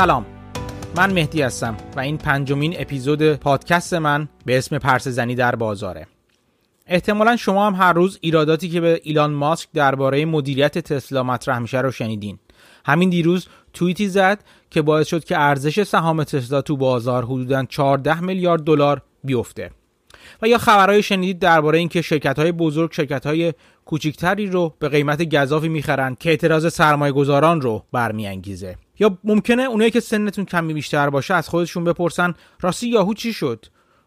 سلام. من مهدی هستم و این پنجمین اپیزود پادکست من به اسم پرس زنی در بازاره. احتمالا شما هم هر روز ایراداتی که به ایلان ماسک درباره مدیریت تسلا مطرح میشه رو شنیدین. همین دیروز توییتی زد که باعث شد که ارزش سهام تسلا تو بازار حدوداً 14 میلیارد دلار بیفته. و یا خبرهای شنیدید درباره اینکه شرکت های بزرگ شرکت های کوچکتری رو به قیمت گذافی می‌خرن که اعتراض سرمایه گذاران رو برمیانگیزه. یا ممکنه اونایی که سنتون کمی بیشتر باشه از خودشون بپرسن راستی یاهو چی شد؟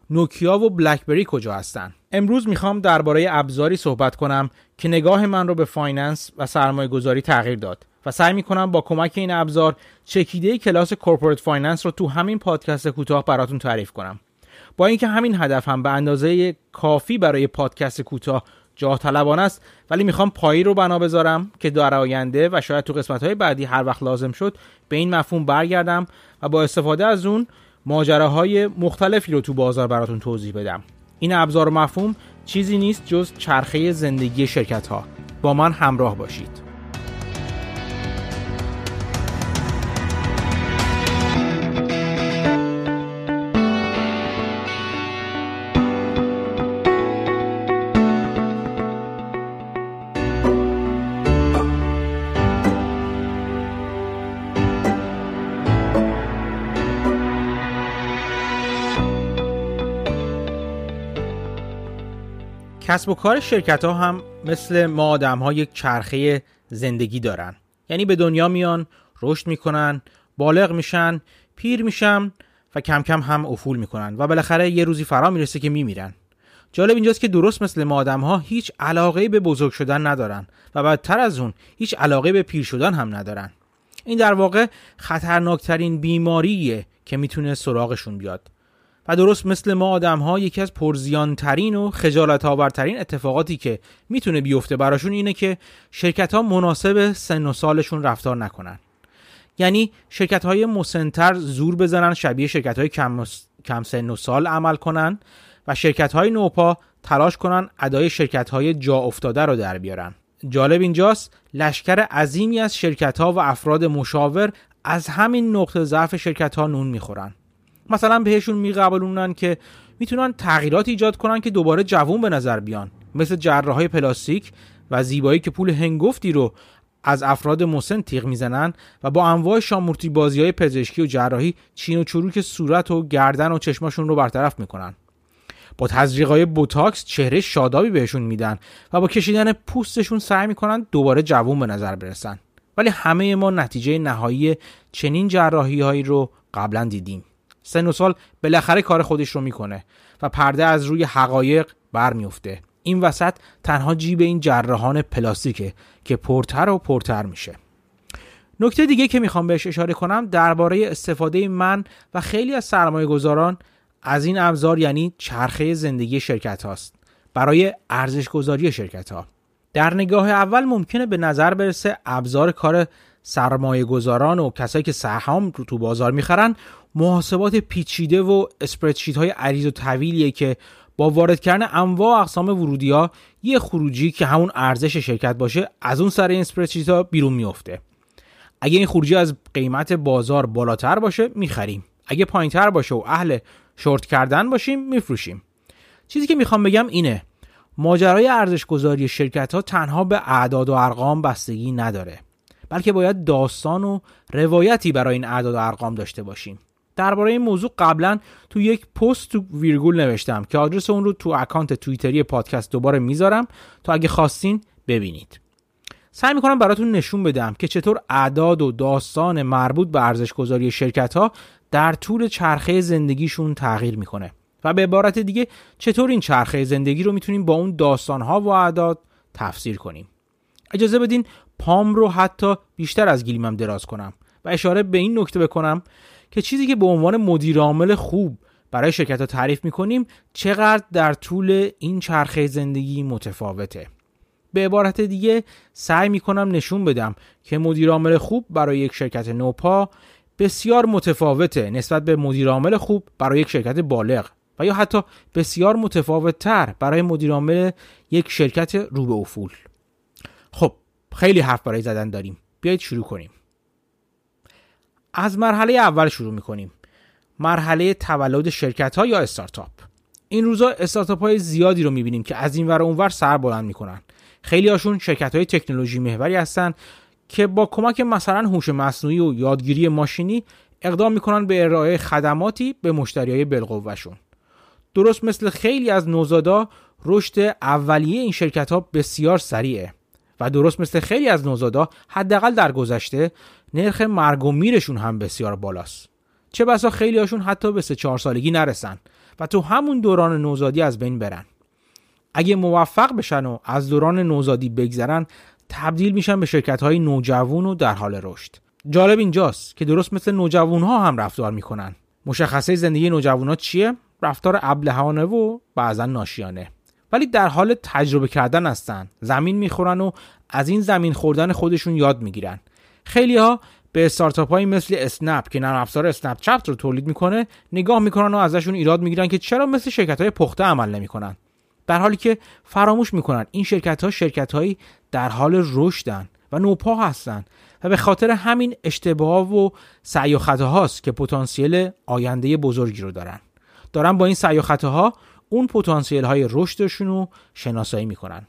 نوکیا و بلکبری کجا هستن؟ امروز می‌خوام درباره ابزاری صحبت کنم که نگاه من رو به finance و سرمایه گذاری تغییر داد و سعی می‌کنم با کمک این ابزار چکیده کلاس corporate finance رو تو همین پادکست کوتاه براتون تعریف کنم. با اینکه همین هدف هم به اندازه کافی برای پادکست کوتاه جاه طلبانه است ولی می‌خوام پایه‌ای رو بنا بذارم که در آینده و شاید تو قسمت های بعدی هر وقت لازم شد به این مفهوم برگردم و با استفاده از اون ماجراهای مختلفی رو تو بازار براتون توضیح بدم. این ابزار و مفهوم چیزی نیست جز چرخه زندگی شرکت ها با من همراه باشید. کسب و کار شرکت ها هم مثل ما آدم ها یک چرخه زندگی دارن. یعنی به دنیا میان رشد می‌کنن بالغ میشن پیر میشن و کم کم هم افول می‌کنن و بالاخره یه روزی فرا می‌رسه که میمیرن. جالب اینجاست که درست مثل ما آدم ها هیچ علاقه به بزرگ شدن ندارن و بدتر از اون هیچ علاقه به پیر شدن هم ندارن. این در واقع خطرناکترین بیماریه که می‌تونه سراغشون بیاد. و درست مثل ما آدم ها یکی از پرزیانترین و خجالت آورترین اتفاقاتی که می‌تونه بیفته براشون اینه که شرکت ها مناسب سن و سالشون رفتار نکنن. یعنی شرکت های مسنتر زور بزنن شبیه شرکت های کم, کم سن و سال عمل کنن و شرکت های نوپا تلاش کنن ادای شرکت های جا افتاده رو در بیارن. جالب اینجاست لشکر عظیمی از شرکت ها و افراد مشاور از همین نقطه ضعف شرکت ها نون می‌خورن. مثلا بهشون میقبلونن که می‌تونن تغییرات ایجاد کنن که دوباره جوون به نظر بیان. مثل جراحای پلاستیک و زیبایی که پول هنگفتی رو از افراد مسن تیغ می‌زنن و با انواع شامورتی بازی های پزشکی و جراحی چین و چروک صورت و گردن و چشماشون رو برطرف می‌کنن. با های بوتاکس چهره شادابی بهشون میدن و با کشیدن پوستشون سعی می‌کنن دوباره جوون به نظر برسن. ولی همه ما نتیجه نهایی چنین جراحی هایی رو قبلا دیدیم. سن و سال بالاخره کار خودش رو می‌کنه و پرده از روی حقایق برمیفته این وسط تنها جیب این جراحان پلاستیکه که پرتر و پرتر میشه. نکته دیگه که می‌خوام بهش اشاره کنم درباره استفاده من و خیلی از سرمایه گذاران از این ابزار یعنی چرخه زندگی شرکت هاست. برای ارزش گذاری شرکت ها در نگاه اول ممکنه به نظر برسه ابزار کار سرمایه گذاران و کسایی که سهام رو تو بازار می‌خرن محاسبات پیچیده و اسپردشیت های عریض و طویلیه که با وارد کردن انواع اقسام ورودی ها یه خروجی که همون ارزش شرکت باشه از اون سر این ها بیرون میفته اگه این خروجی از قیمت بازار بالاتر باشه می‌خریم. اگه پایینتر باشه و اهل شورت کردن باشیم میفروشیم. چیزی که می‌خوام بگم اینه ماجرای ارزش گذاری شرکت ها تنها به اعداد و ارقام بستگی نداره. بلکه باید داستان و روایتی برای این اعداد و ارقام داشته باشیم. درباره این موضوع قبلا تو یک پست تو ویرگول نوشتم که آدرس اون رو تو اکانت توییتری پادکست دوباره می‌ذارم تا اگه خواستین ببینید. سعی می‌کنم براتون نشون بدم که چطور اعداد و داستان مربوط به ارزش گذاری شرکت ها در طول چرخه زندگیشون تغییر می‌کنه و به عبارت دیگه چطور این چرخه زندگی رو می‌تونیم با اون داستان ها و اعداد تفسیر کنیم. اجازه بدین پام رو حتی بیشتر از گلیمم دراز کنم و اشاره به این نکته بکنم که چیزی که به عنوان مدیر عامل خوب برای شرکت ها تعریف می‌کنیم چقدر در طول این چرخه زندگی متفاوته. به عبارت دیگه سعی می‌کنم نشون بدم که مدیر عامل خوب برای یک شرکت نوپا بسیار متفاوته نسبت به مدیر عامل خوب برای یک شرکت بالغ و یا حتی بسیار متفاوت تر برای مدیر عامل یک شرکت رو به افول خب خیلی حرف برای زدن داریم. بیایید شروع کنیم. از مرحله اول شروع می‌کنیم. مرحله تولد شرکت ها یا استارتاپ. این روزا استارتاپ های زیادی رو می‌بینیم که از این ور اونور سر بلند می‌کنن. خیلی هاشون شرکت های تکنولوژی محوری هستن که با کمک مثلا هوش مصنوعی و یادگیری ماشینی اقدام می‌کنن به ارائه خدماتی به مشتریای بالقوهشون. درست مثل خیلی از نوزادا رشد اولیه این شرکت ها بسیار سریعه. و درست مثل خیلی از نوزادا حداقل در گذشته نرخ مرگ و میرشون هم بسیار بالاست. چه بسا خیلی هاشون حتی به سه چهار سالگی نرسن و تو همون دوران نوزادی از بین برن. اگه موفق بشن و از دوران نوزادی بگذرن تبدیل میشن به شرکت های نوجوون و در حال رشد. جالب اینجاست که درست مثل نوجوان ها هم رفتار می‌کنن. مشخصه زندگی نوجوان ها چیه؟ رفتار ابلهانه و بعضا ناشیانه. ولی در حال تجربه کردن هستن. زمین می‌خورن و از این زمین خوردن خودشون یاد می‌گیرن. خیلی ها به استارتاپ های مثل اسنپ که نرم افزار اسنپ چپت رو تولید می‌کنه نگاه می‌کنن و ازشون ایراد می‌گیرن که چرا مثل شرکت های پخته عمل نمی‌کنن. در حالی که فراموش می‌کنن این شرکت ها شرکت هایی در حال رشدن و نوپا هستن و به خاطر همین اشتباه و سعی و خطاهاست که پتانسیل آینده بزرگی رو دارن. دارن با این سعی و خطاها اون پتانسیل های رشدشون رو شناسایی می‌کنن.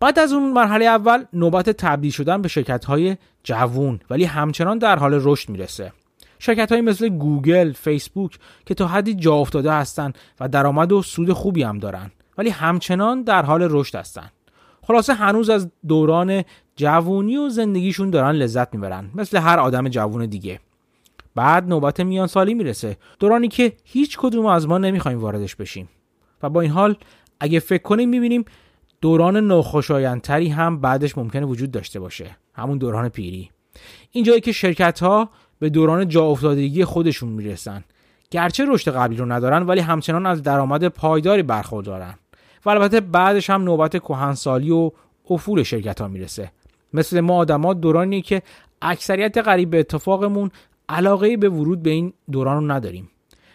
بعد از اون مرحله اول نوبت تبدیل شدن به شرکت های جوون ولی همچنان در حال رشد می‌رسه. شرکت های مثل گوگل، فیسبوک که تا حدی جا افتاده هستند و درآمد و سود خوبی هم دارن ولی همچنان در حال رشد هستند. خلاصه هنوز از دوران جوونی و زندگیشون دارن لذت می‌برن مثل هر آدم جوون دیگه. بعد نوبت میان سالی می‌رسه. دورانی که هیچ کدوم از ما نمی‌خوایم واردش بشیم. و با این حال اگه فکر کنیم می‌بینیم دوران ناخوشایندتری هم بعدش ممکنه وجود داشته باشه. همون دوران پیری. اینجایی که شرکت ها به دوران جا افتادگی خودشون می‌رسن. گرچه رشد قبلی رو ندارن ولی همچنان از درآمد پایداری برخوردارن. و البته بعدش هم نوبت کهنسالی و افول شرکت ها می‌رسه. مثل ما آدما دورانی که اکثریت قریب به اتفاقمون علاقه به ورود به این دوران رو نداریم.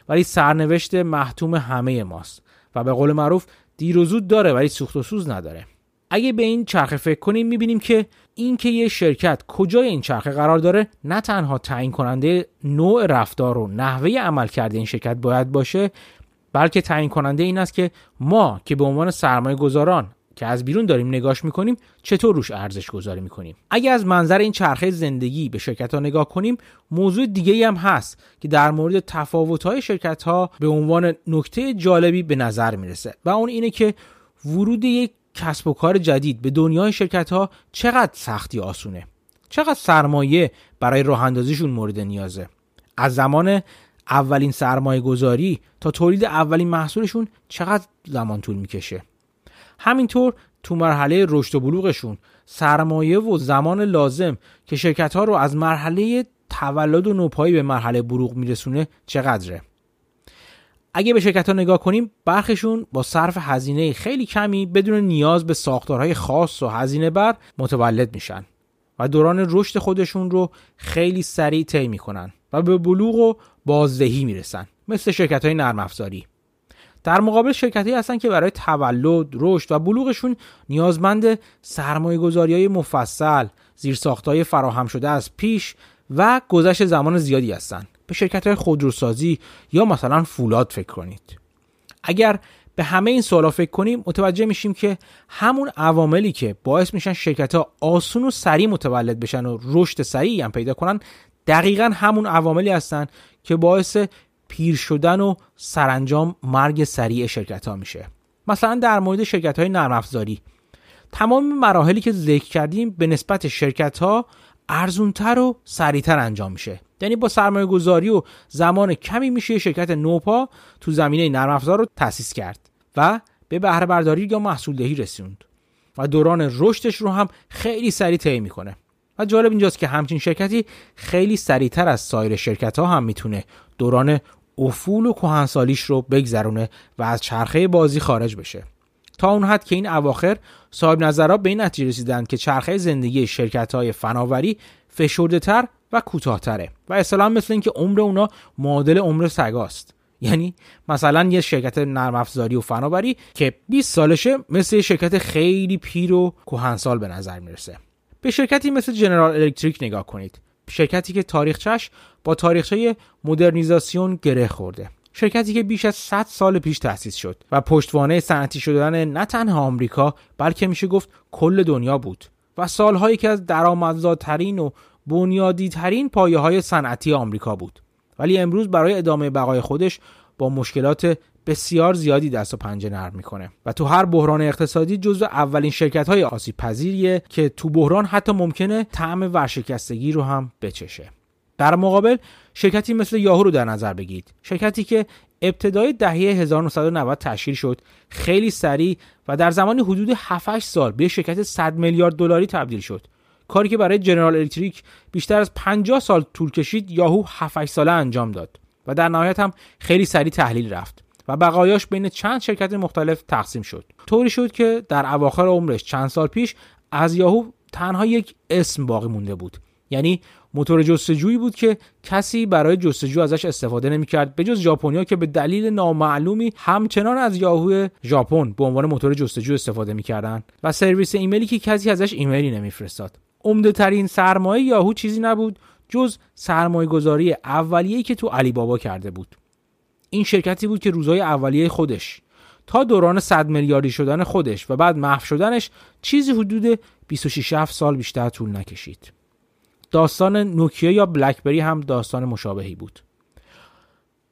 ولی سرنوشت محتوم همه ماست و به قول معروف دیر و زود داره ولی سوخت و سوز نداره. اگه به این چرخه فکر کنیم می‌بینیم که اینکه یه شرکت کجای این چرخه قرار داره نه تنها تعیین کننده نوع رفتار و نحوه عمل کرده این شرکت باید باشه بلکه تعیین کننده این است که ما که به عنوان سرمایه گذاران که از بیرون داریم نگاش می‌کنیم چطور روش ارزش گذاری می‌کنیم؟ اگه از منظر این چرخه زندگی به شرکت ها نگاه کنیم موضوع دیگه هم هست که در مورد تفاوت های شرکت ها به عنوان نکته جالبی به نظر می‌رسه و اون اینه که ورود یک کسب و کار جدید به دنیای شرکت ها چقدر سختی آسونه؟ چقدر سرمایه برای راه اندازیشون مورد نیازه؟ از زمان اولین سرمایه گذاری تا تولید اولین محصولشون چقدر زمان طول می‌کشه؟ همینطور تو مرحله رشد و بلوغشون. سرمایه و زمان لازم که شرکت ها رو از مرحله تولد و نوپایی به مرحله بلوغ میرسونه چقدره؟ اگه به شرکت ها نگاه کنیم برخشون با صرف هزینه خیلی کمی بدون نیاز به ساختارهای خاص و هزینه بر متولد میشن و دوران رشد خودشون رو خیلی سریع طی می‌کنن و به بلوغ و بازدهی می‌رسن مثل شرکت های نرم افزاری. در مقابل شرکتی هستن که برای تولد، رشد و بلوغشون نیازمند سرمایه گذاری های مفصل، زیرساختهای فراهم شده از پیش و گذشت زمان زیادی هستند. به شرکت های خودروسازی یا مثلا فولاد فکر کنید. اگر به همه این سوالا فکر کنیم متوجه میشیم که همون عواملی که باعث میشن شرکت ها آسون و سریع متولد بشن و رشد سریعی هم پیدا کنن دقیقا همون عواملی هستن که باعث پیر شدن و سرانجام مرگ سریع شرکت ها میشه. مثلا در مورد شرکت های نرم افزاری. تمام مراحلی که ذکر کردیم به نسبت شرکت ها ارزونتر و سریعتر انجام میشه. یعنی با سرمایه گذاری و زمان کمی میشه شرکت نوپا تو زمینه نرم افزار رو تأسیس کرد و به بهره برداری یا محصول دهی رسوند و دوران رشدش رو هم خیلی سریع طی می‌کنه. و جالب اینجاست که همچین شرکتی خیلی سریعتر از سایر شرکت ها هم می‌تونه دوران افول و کهنسالیش رو بگذرونه و از چرخه بازی خارج بشه. تا اون حد که این اواخر صاحب نظرها به این نتیجه رسیدند که چرخه زندگی شرکت های فناوری فشرده تر و کوتاهتره و اصلا مثل اینکه عمر اونا معادل عمر سگاست. یعنی مثلا یه شرکت نرم افزاری و فناوری که 20 سالشه مثل شرکت خیلی پیر و کهنسال به نظر می‌رسه. به شرکتی مثل جنرال الکتریک نگاه کنید. شرکتی که تاریخچش با تاریخچه مدرنیزاسیون گره خورده. شرکتی که بیش از 100 سال پیش تأسیس شد و پشتوانه صنعتی شدن نه تنها آمریکا بلکه میشه گفت کل دنیا بود و سالهایی که از درآمدزادترین و بنیادی ترین پایه های صنعتی آمریکا بود. ولی امروز برای ادامه بقای خودش با مشکلات بسیار زیادی دست و پنجه نرم می‌کنه. و تو هر بحران اقتصادی جزو اولین شرکت های آسیب پذیریه که تو بحران حتی ممکنه طعم ورشکستگی رو هم بچشه. در مقابل شرکتی مثل یاهو رو در نظر بگیرید. شرکتی که ابتدای دهه 1990 تشکیل شد خیلی سریع و در زمان حدود 7 سال به شرکت 100 میلیارد دلاری تبدیل شد. کاری که برای جنرال الکتریک بیشتر از 50 سال طول کشید یاهو 7 ساله انجام داد. و در نهایت هم خیلی سریع تحلیل رفت و بقایاش بین چند شرکت مختلف تقسیم شد. طوری شد که در اواخر عمرش چند سال پیش از یاهو تنها یک اسم باقی مونده بود. یعنی موتور جستجویی بود که کسی برای جستجو ازش استفاده نمی‌کرد به جز ژاپنیا که به دلیل نامعلومی همچنان از یاهو ژاپن به عنوان موتور جستجو استفاده می‌کردند و سرویس ایمیلی که کسی ازش ایمیلی نمیفرستاد. عمده ترین سرمایه یاهو چیزی نبود. جز سرمایه گذاری اولیه‌ای که تو علی بابا کرده بود. این شرکتی بود که روزهای اولیه خودش تا دوران 100 میلیاردی شدن خودش و بعد محو شدنش چیزی حدود 26 سال بیشتر طول نکشید. داستان نوکیا یا بلکبری هم داستان مشابهی بود.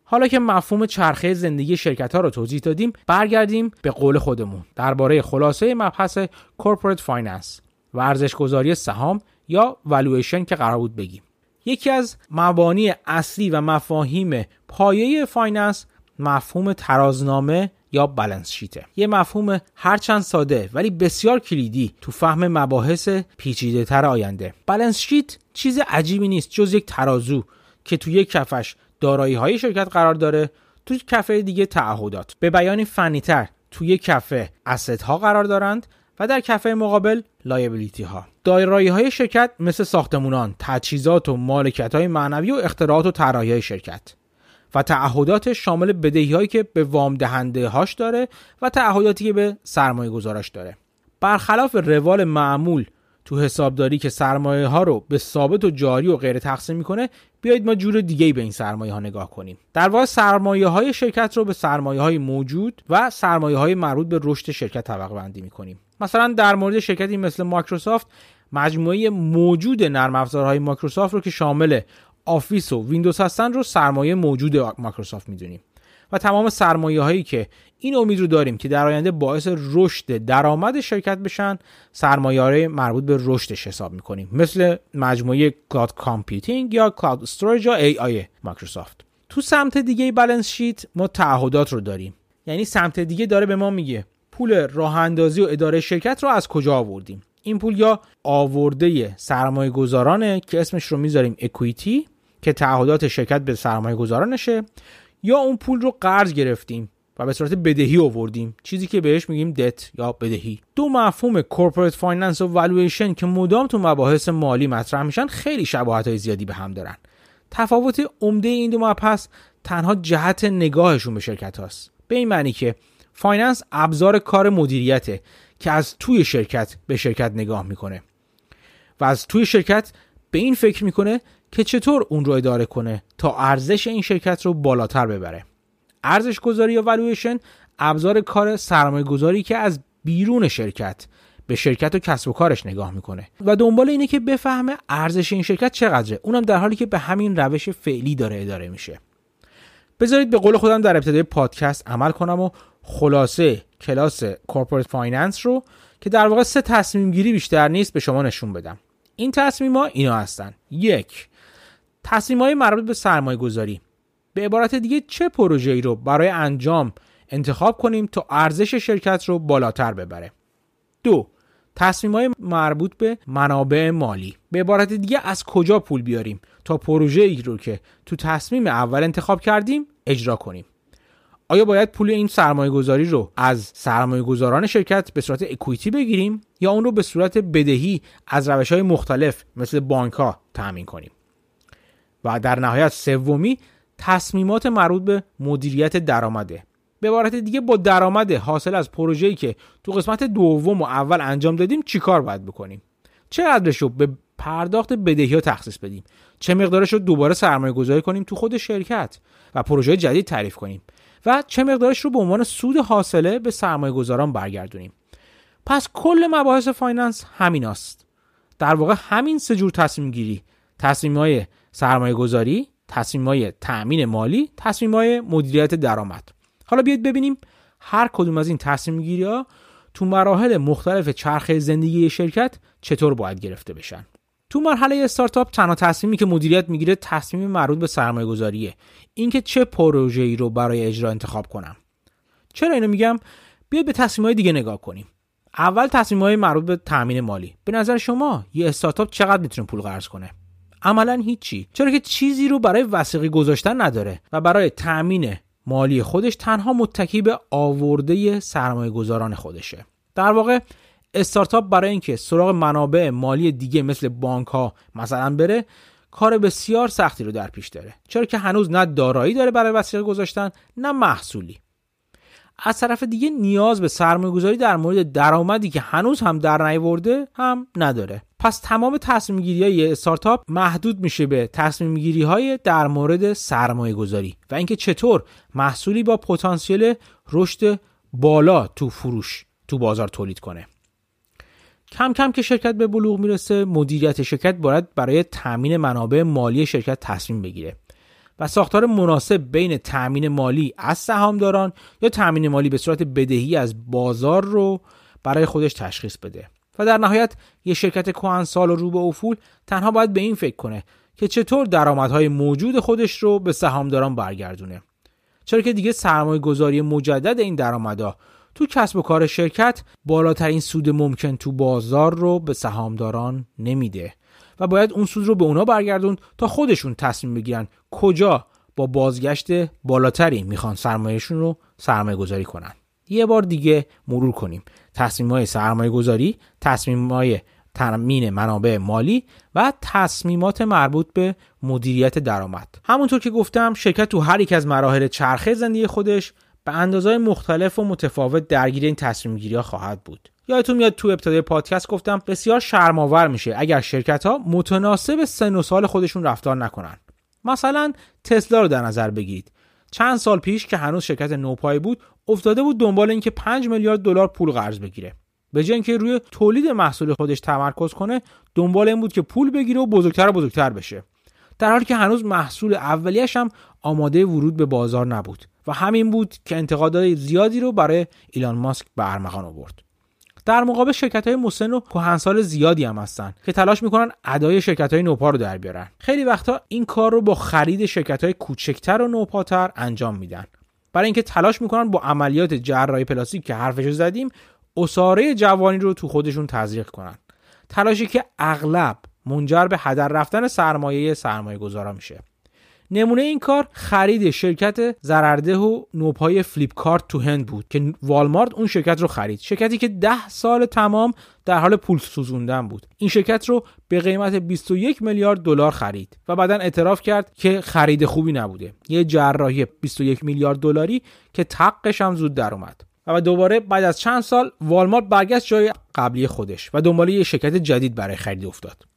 حالا که مفهوم چرخه زندگی شرکت ها رو توضیح دادیم برگردیم به قول خودمون درباره خلاصه مبحث corporate finance و ارزش گذاری سهام یا والویشن که قرار بود بگیم. یکی از مبانی اصلی و مفاهیم پایه finance مفهوم ترازنامه یا بالانس شیته. یه مفهوم هرچند ساده ولی بسیار کلیدی تو فهم مباحث پیچیده تر آینده. بالانس شیت چیز عجیبی نیست جز یک ترازو که تو یک کفش دارایی های شرکت قرار داره تو کفه دیگه تعهدات. به بیانی فنیتر توی کفه اسید ها قرار دارند و در کفه مقابل لایبیلیتی ها دارایی های شرکت مثل ساختمونان تجهیزات و مالکیت های معنوی و اختراعات و طراحی شرکت و تعهدات شامل بدهی هایی که به وام دهنده هاش داره و تعهداتی که به سرمایه گذارش داره. برخلاف روال معمول تو حسابداری که سرمایه ها رو به ثابت و جاری و غیر تقسیم می‌کنه بیایید ما جور دیگه به این سرمایه ها نگاه کنیم. در واقع سرمایه های شرکت رو به سرمایه های موجود و سرمایه های مربوط به رشد شرکت طبقه بندی می‌کنیم. مثلا در مورد شرکتی مثل مایکروسافت مجموعه موجود نرم افزارهای مایکروسافت رو که شامل آفیس و ویندوز هستن رو سرمایه موجود مایکروسافت می‌دونیم. و تمام سرمایه هایی که این امید رو داریم که در آینده باعث رشد درآمد شرکت بشن سرمایه مربوط به رشدش حساب می‌کنیم. مثل مجموعه cloud computing یا cloud storage یا AI مایکروسافت. تو سمت دیگه balance sheet ما تعهدات رو داریم. یعنی سمت دیگه داره به ما میگه. پول راه اندازی و اداره شرکت رو از کجا آوردیم؟ این پول یا آورده سرمایه گذارانه که اسمش رو می‌ذاریم equity که تعهدات شرکت به سرمایه گذارانشه یا اون پول رو قرض گرفتیم و به صورت بدهی آوردیم چیزی که بهش میگیم دت یا بدهی. دو مفهوم corporate finance و والویشن که مدام تو مباحث مالی مطرح میشن خیلی شباهت های زیادی به هم دارن. تفاوت عمده این دو مبحث تنها جهت نگاهشون به شرکت هاست. به این معنی که finance ابزار کار مدیریته که از توی شرکت به شرکت نگاه می‌کنه. و از توی شرکت به این فکر می‌کنه که چطور اون رو اداره کنه تا ارزش این شرکت رو بالاتر ببره. ارزش گذاری یا والویشن ابزار کار سرمایه گذاری که از بیرون شرکت به شرکت و کسب و کارش نگاه می‌کنه. و دنبال اینه که بفهمه ارزش این شرکت چقدره. اونم در حالی که به همین روش فعلی داره اداره میشه. بذارید به قول خودم در ابتدای پادکست عمل کنم و خلاصه کلاس corporate finance رو که در واقع سه تصمیم گیری بیشتر نیست به شما نشون بدم. این تصمیم ها اینا هستن. یک تصمیم های مربوط به سرمایه گذاری به عبارت دیگه چه پروژه ای رو برای انجام انتخاب کنیم تا ارزش شرکت رو بالاتر ببره؟ دو تصمیم های مربوط به منابع مالی. به عبارت دیگه از کجا پول بیاریم تا پروژه ای رو که تو تصمیم اول انتخاب کردیم اجرا کنیم؟ آیا باید پول این سرمایه گذاری رو از سرمایه گذاران شرکت به صورت اکویتی بگیریم یا اون رو به صورت بدهی از روش های مختلف مثل بانک ها تأمین کنیم؟ و در نهایت سومی تصمیمات مربوط به مدیریت درآمده. به عبارت دیگه با درآمد حاصل از پروژه‌ای که تو قسمت دوم و اول انجام دادیم چیکار باید بکنیم؟ چقدرش رو به پرداخت بدهی ها تخصیص بدیم؟ چه مقدارش رو دوباره سرمایه گذاری کنیم تو خود شرکت و پروژه جدید تعریف کنیم؟ و چه مقدارش رو به عنوان سود حاصله به سرمایه گذاران برگردونیم. پس کل مباحث finance همین است. در واقع همین سه جور تصمیم گیری تصمیم های سرمایه گذاری تصمیم های تأمین مالی تصمیم های مدیریت درآمد. حالا بیاید ببینیم هر کدوم از این تصمیم گیری ها تو مراحل مختلف چرخه زندگی شرکت چطور باید گرفته بشن. تو مرحله استارتاپ تنها تصمیمی که مدیریت می‌گیره تصمیم مربوط به سرمایه گذاریه اینکه چه پروژه ای رو برای اجرا انتخاب کنم. چرا اینو میگم؟ بیاید به تصمیم های دیگه نگاه کنیم. اول تصمیم های مربوط به تامین مالی. به نظر شما یه استارتاپ چقدر می‌تونه پول قرض کنه؟ عملا هیچی. چرا که چیزی رو برای وسیقی گذاشتن نداره و برای تامین مالی خودش تنها متکی به آورده سرمایه گذاران خودشه. در واقع استارتاپ برای اینکه سراغ منابع مالی دیگه مثل بانک ها مثلا بره کار بسیار سختی رو در پیش داره. چرا که هنوز نه دارایی داره برای وسیقه گذاشتن نه محصولی. از طرف دیگه نیاز به سرمایه گذاری در مورد درآمدی که هنوز هم در نیورده هم نداره. پس تمام تصمیم گیری های استارتاپ محدود میشه به تصمیم گیری های در مورد سرمایه گذاری و اینکه چطور محصولی با پتانسیل رشد بالا تو فروش تو بازار تولید کنه. کم کم که شرکت به بلوغ می‌رسه مدیریت شرکت باید برای تامین منابع مالی شرکت تصمیم بگیره. و ساختار مناسب بین تأمین مالی از سهامداران یا تأمین مالی به صورت بدهی از بازار رو برای خودش تشخیص بده. و در نهایت یه شرکت سال و رو به افول تنها باید به این فکر کنه که چطور درآمدهای موجود خودش رو به سهامداران برگردونه. چرا که دیگه سرمایه گذاری مجدد این درآمدها تو کسب و کار شرکت بالاترین سود ممکن تو بازار رو به سهامداران نمیده و باید اون سود رو به اونا برگردون تا خودشون تصمیم بگیرن کجا با بازگشت بالاتری می‌خوان سرمایهشون رو سرمایه گذاری کنن. یه بار دیگه مرور کنیم. تصمیم های سرمایه گذاری تصمیم های تامین منابع مالی و تصمیمات مربوط به مدیریت درآمد. همونطور که گفتم شرکت تو هر یک از مراحل چرخه زندگی خودش به اندازهای مختلف و متفاوت درگیر این تصمیم گیری ها خواهد بود. یادتون میاد تو ابتدای پادکست گفتم بسیار شرماور میشه اگر شرکت ها متناسب سن و سال خودشون رفتار نکنن. مثلا تسلا رو در نظر بگیرید. چند سال پیش که هنوز شرکت نوپای بود افتاده بود دنبال اینکه 5 میلیارد دلار پول قرض بگیره. به جای اینکه روی تولید محصول خودش تمرکز کنه دنبال این بود که پول بگیره و بزرگتر و بزرگتر بشه. در حالی که هنوز محصول اولیش هم آماده ورود به بازار نبود. و همین بود که انتقادات زیادی رو برای ایلان ماسک به ارمغان آورد. در مقابل شرکت های مسن و کهنسال زیادی هم هستن که تلاش می‌کنن ادای شرکت های نوپا رو در بیارن. خیلی وقتا این کار رو با خرید شرکت های کوچکتر و نوپاتر انجام میدن. برای اینکه تلاش می‌کنن با عملیات جراحی پلاستیک که حرفش زدیم اساره جوانی رو تو خودشون تزریق کنن. تلاشی که اغلب منجر به هدر رفتن سرمایه سرمایه گذارا میشه. نمونه این کار خرید شرکت زررده و نوپای فلیپکارت تو هند بود که والمارت اون شرکت رو خرید. شرکتی که ده سال تمام در حال پول سوزوندن بود. این شرکت رو به قیمت 21 میلیارد دلار خرید و بعدا اعتراف کرد که خرید خوبی نبوده. یه جراحی 21 میلیارد دلاری که تقش هم زود در اومد. و دوباره بعد از چند سال والمارت برگشت جای قبلی خودش و دنبال یه شرکت جدید برای خرید افتاد.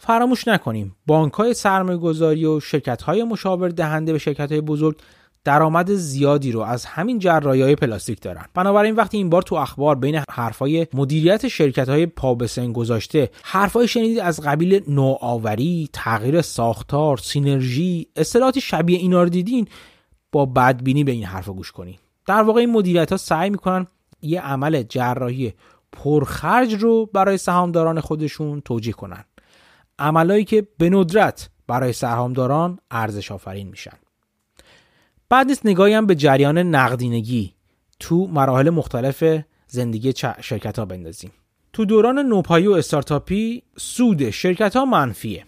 فراموش نکنیم. بانک های سرمایه گذاری و شرکت های مشاور دهنده به شرکت های بزرگ درآمد زیادی رو از همین جراحی های پلاستیک دارن. بنابراین وقتی این بار تو اخبار بین حرفای مدیریت شرکت های پابسن گذاشته حرفای شنیدید از قبیل نوآوری تغییر ساختار سینرژی اصطلاحاتی شبیه اینا رو دیدین؟ با بدبینی به این حرفا گوش کنین. در واقع این مدیریت ها سعی می‌کنن یه عمل جراحی پرخرج رو برای سهامداران خودشون توجیه کنن. عملایی که به ندرت برای سهامداران ارزش آفرین میشن. بد نیست نگاهی هم به جریان نقدینگی تو مراحل مختلف زندگی شرکت ها بندازیم. تو دوران نوپایی و استارتاپی سود شرکت ها منفیه.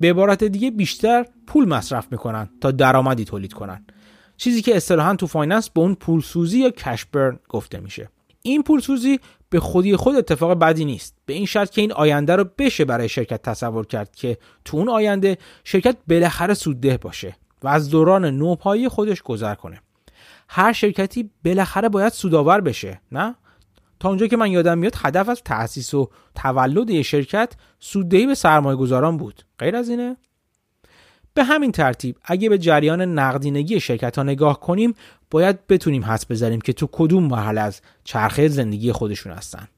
به عبارت دیگه بیشتر پول مصرف می‌کنن تا درآمدی تولید کنن. چیزی که اصطلاحا تو finance به اون پولسوزی یا cash burn گفته میشه. این پولسوزی به خودی خود اتفاق بدی نیست. به این شرط که این آینده رو بشه برای شرکت تصور کرد که تو اون آینده شرکت بالاخره سودده باشه و از دوران نوپایی خودش گذر کنه. هر شرکتی بالاخره باید سودآور بشه نه؟ تا اونجا که من یادم میاد هدف از تأسیس و تولد شرکت سوددهی به سرمایه گذاران بود. غیر از اینه؟ به همین ترتیب اگه به جریان نقدینگی شرکت ها نگاه کنیم باید بتونیم حس بزنیم که تو کدوم مرحله از چرخه زندگی خودشون هستن.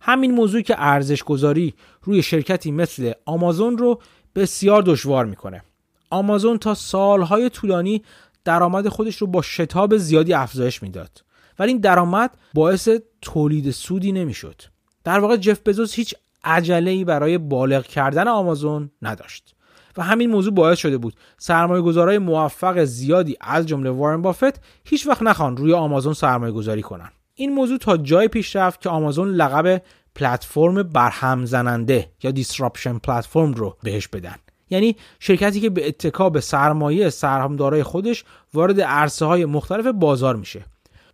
همین موضوع که ارزش گذاری روی شرکتی مثل آمازون رو بسیار دشوار می‌کنه. آمازون تا سالهای طولانی درآمد خودش رو با شتاب زیادی افزایش می‌داد. ولی این درآمد باعث تولید سودی نمی‌شد. در واقع جف بزوس هیچ عجله ای برای بالغ کردن آمازون نداشت. و همین موضوع باعث شده بود. سرمایه گذارای موفق زیادی از جمله وارن بافت هیچ وقت نخوان روی آمازون سرمایه گذاری کنن. این موضوع تا جای پیش رفت که آمازون لقب پلتفرم برهم زننده یا دیسراپشن پلتفرم رو بهش بدن. یعنی شرکتی که به اتکا به سرمایه سرمایه‌دارای خودش وارد عرصه های مختلف بازار میشه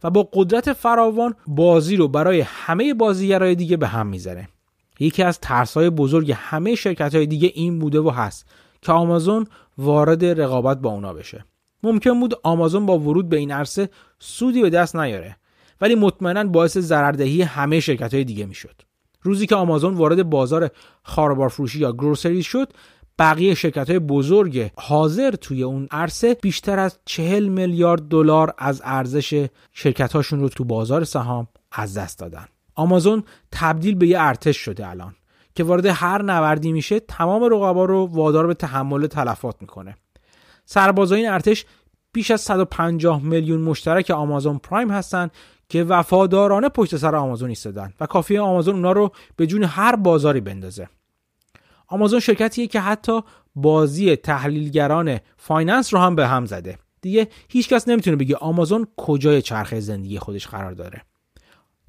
و با قدرت فراوان بازی رو برای همه بازیگرای دیگه به هم می‌زنه. یکی از ترسهای بزرگ همه شرکت های دیگه این بوده و هست. که آمازون وارد رقابت با اونا بشه. ممکن بود آمازون با ورود به این عرصه سودی به دست نیاره ولی مطمئنا باعث ضرردهی همه شرکت های دیگه می‌شد. روزی که آمازون وارد بازار خاربار فروشی یا گروسری شد بقیه شرکت های بزرگ حاضر توی اون عرصه بیشتر از چهل میلیارد دلار از ارزش شرکت هاشون رو تو بازار سهام از دست دادن. آمازون تبدیل به یه ارتش شده الان. که وارد هر نوردی میشه تمام رقبا رو وادار به تحمل تلفات می‌کنه. سربازای این ارتش بیش از 150 میلیون مشترک آمازون پرایم هستن که وفادارانه پشت سر آمازون ایستادن و کافیه آمازون اونا رو به جون هر بازاری بندازه. آمازون شرکتیه که حتی بازی تحلیلگران finance رو هم به هم زده. دیگه هیچکس نمی‌تونه بگه آمازون کجای چرخه زندگی خودش قرار داره.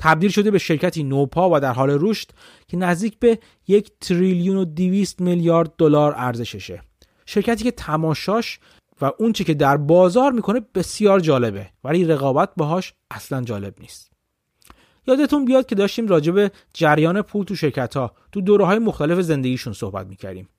تبدیل شده به شرکتی نوپا و در حال رشد که نزدیک به یک تریلیون و دیویست میلیارد دلار ارزششه. شرکتی که تماشاش و اون چی که در بازار می‌کنه بسیار جالبه ولی رقابت باهاش اصلا جالب نیست. یادتون بیاد که داشتیم راجع به جریان پول تو شرکت ها تو دوره های مختلف زندگیشون صحبت می‌کردیم.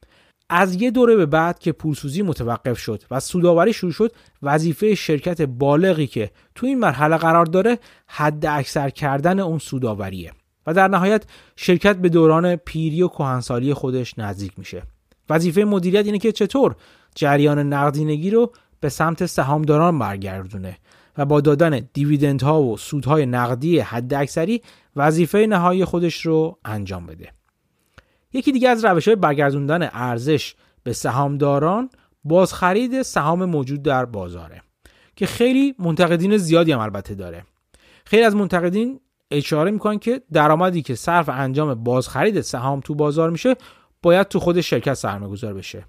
از یه دوره به بعد که پولسوزی متوقف شد و سوداوری شروع شد وظیفه شرکت بالغی که تو این مرحله قرار داره حد اکثر کردن اون سوداوریه و در نهایت شرکت به دوران پیری و کهنسالی خودش نزدیک میشه. وظیفه مدیریت اینه که چطور جریان نقدینگی رو به سمت سهامداران برگردونه و با دادن دیویدندها و سودهای نقدی حد اکثری وظیفه نهایی خودش رو انجام بده. یکی دیگه از روش های برگردوندن ارزش به سهامداران بازخرید سهام موجود در بازاره که خیلی منتقدین زیادی هم البته داره. خیلی از منتقدین اشاره می‌کنن که درآمدی که صرف انجام بازخرید سهام تو بازار میشه باید تو خود شرکت سرمایه‌گذار بشه.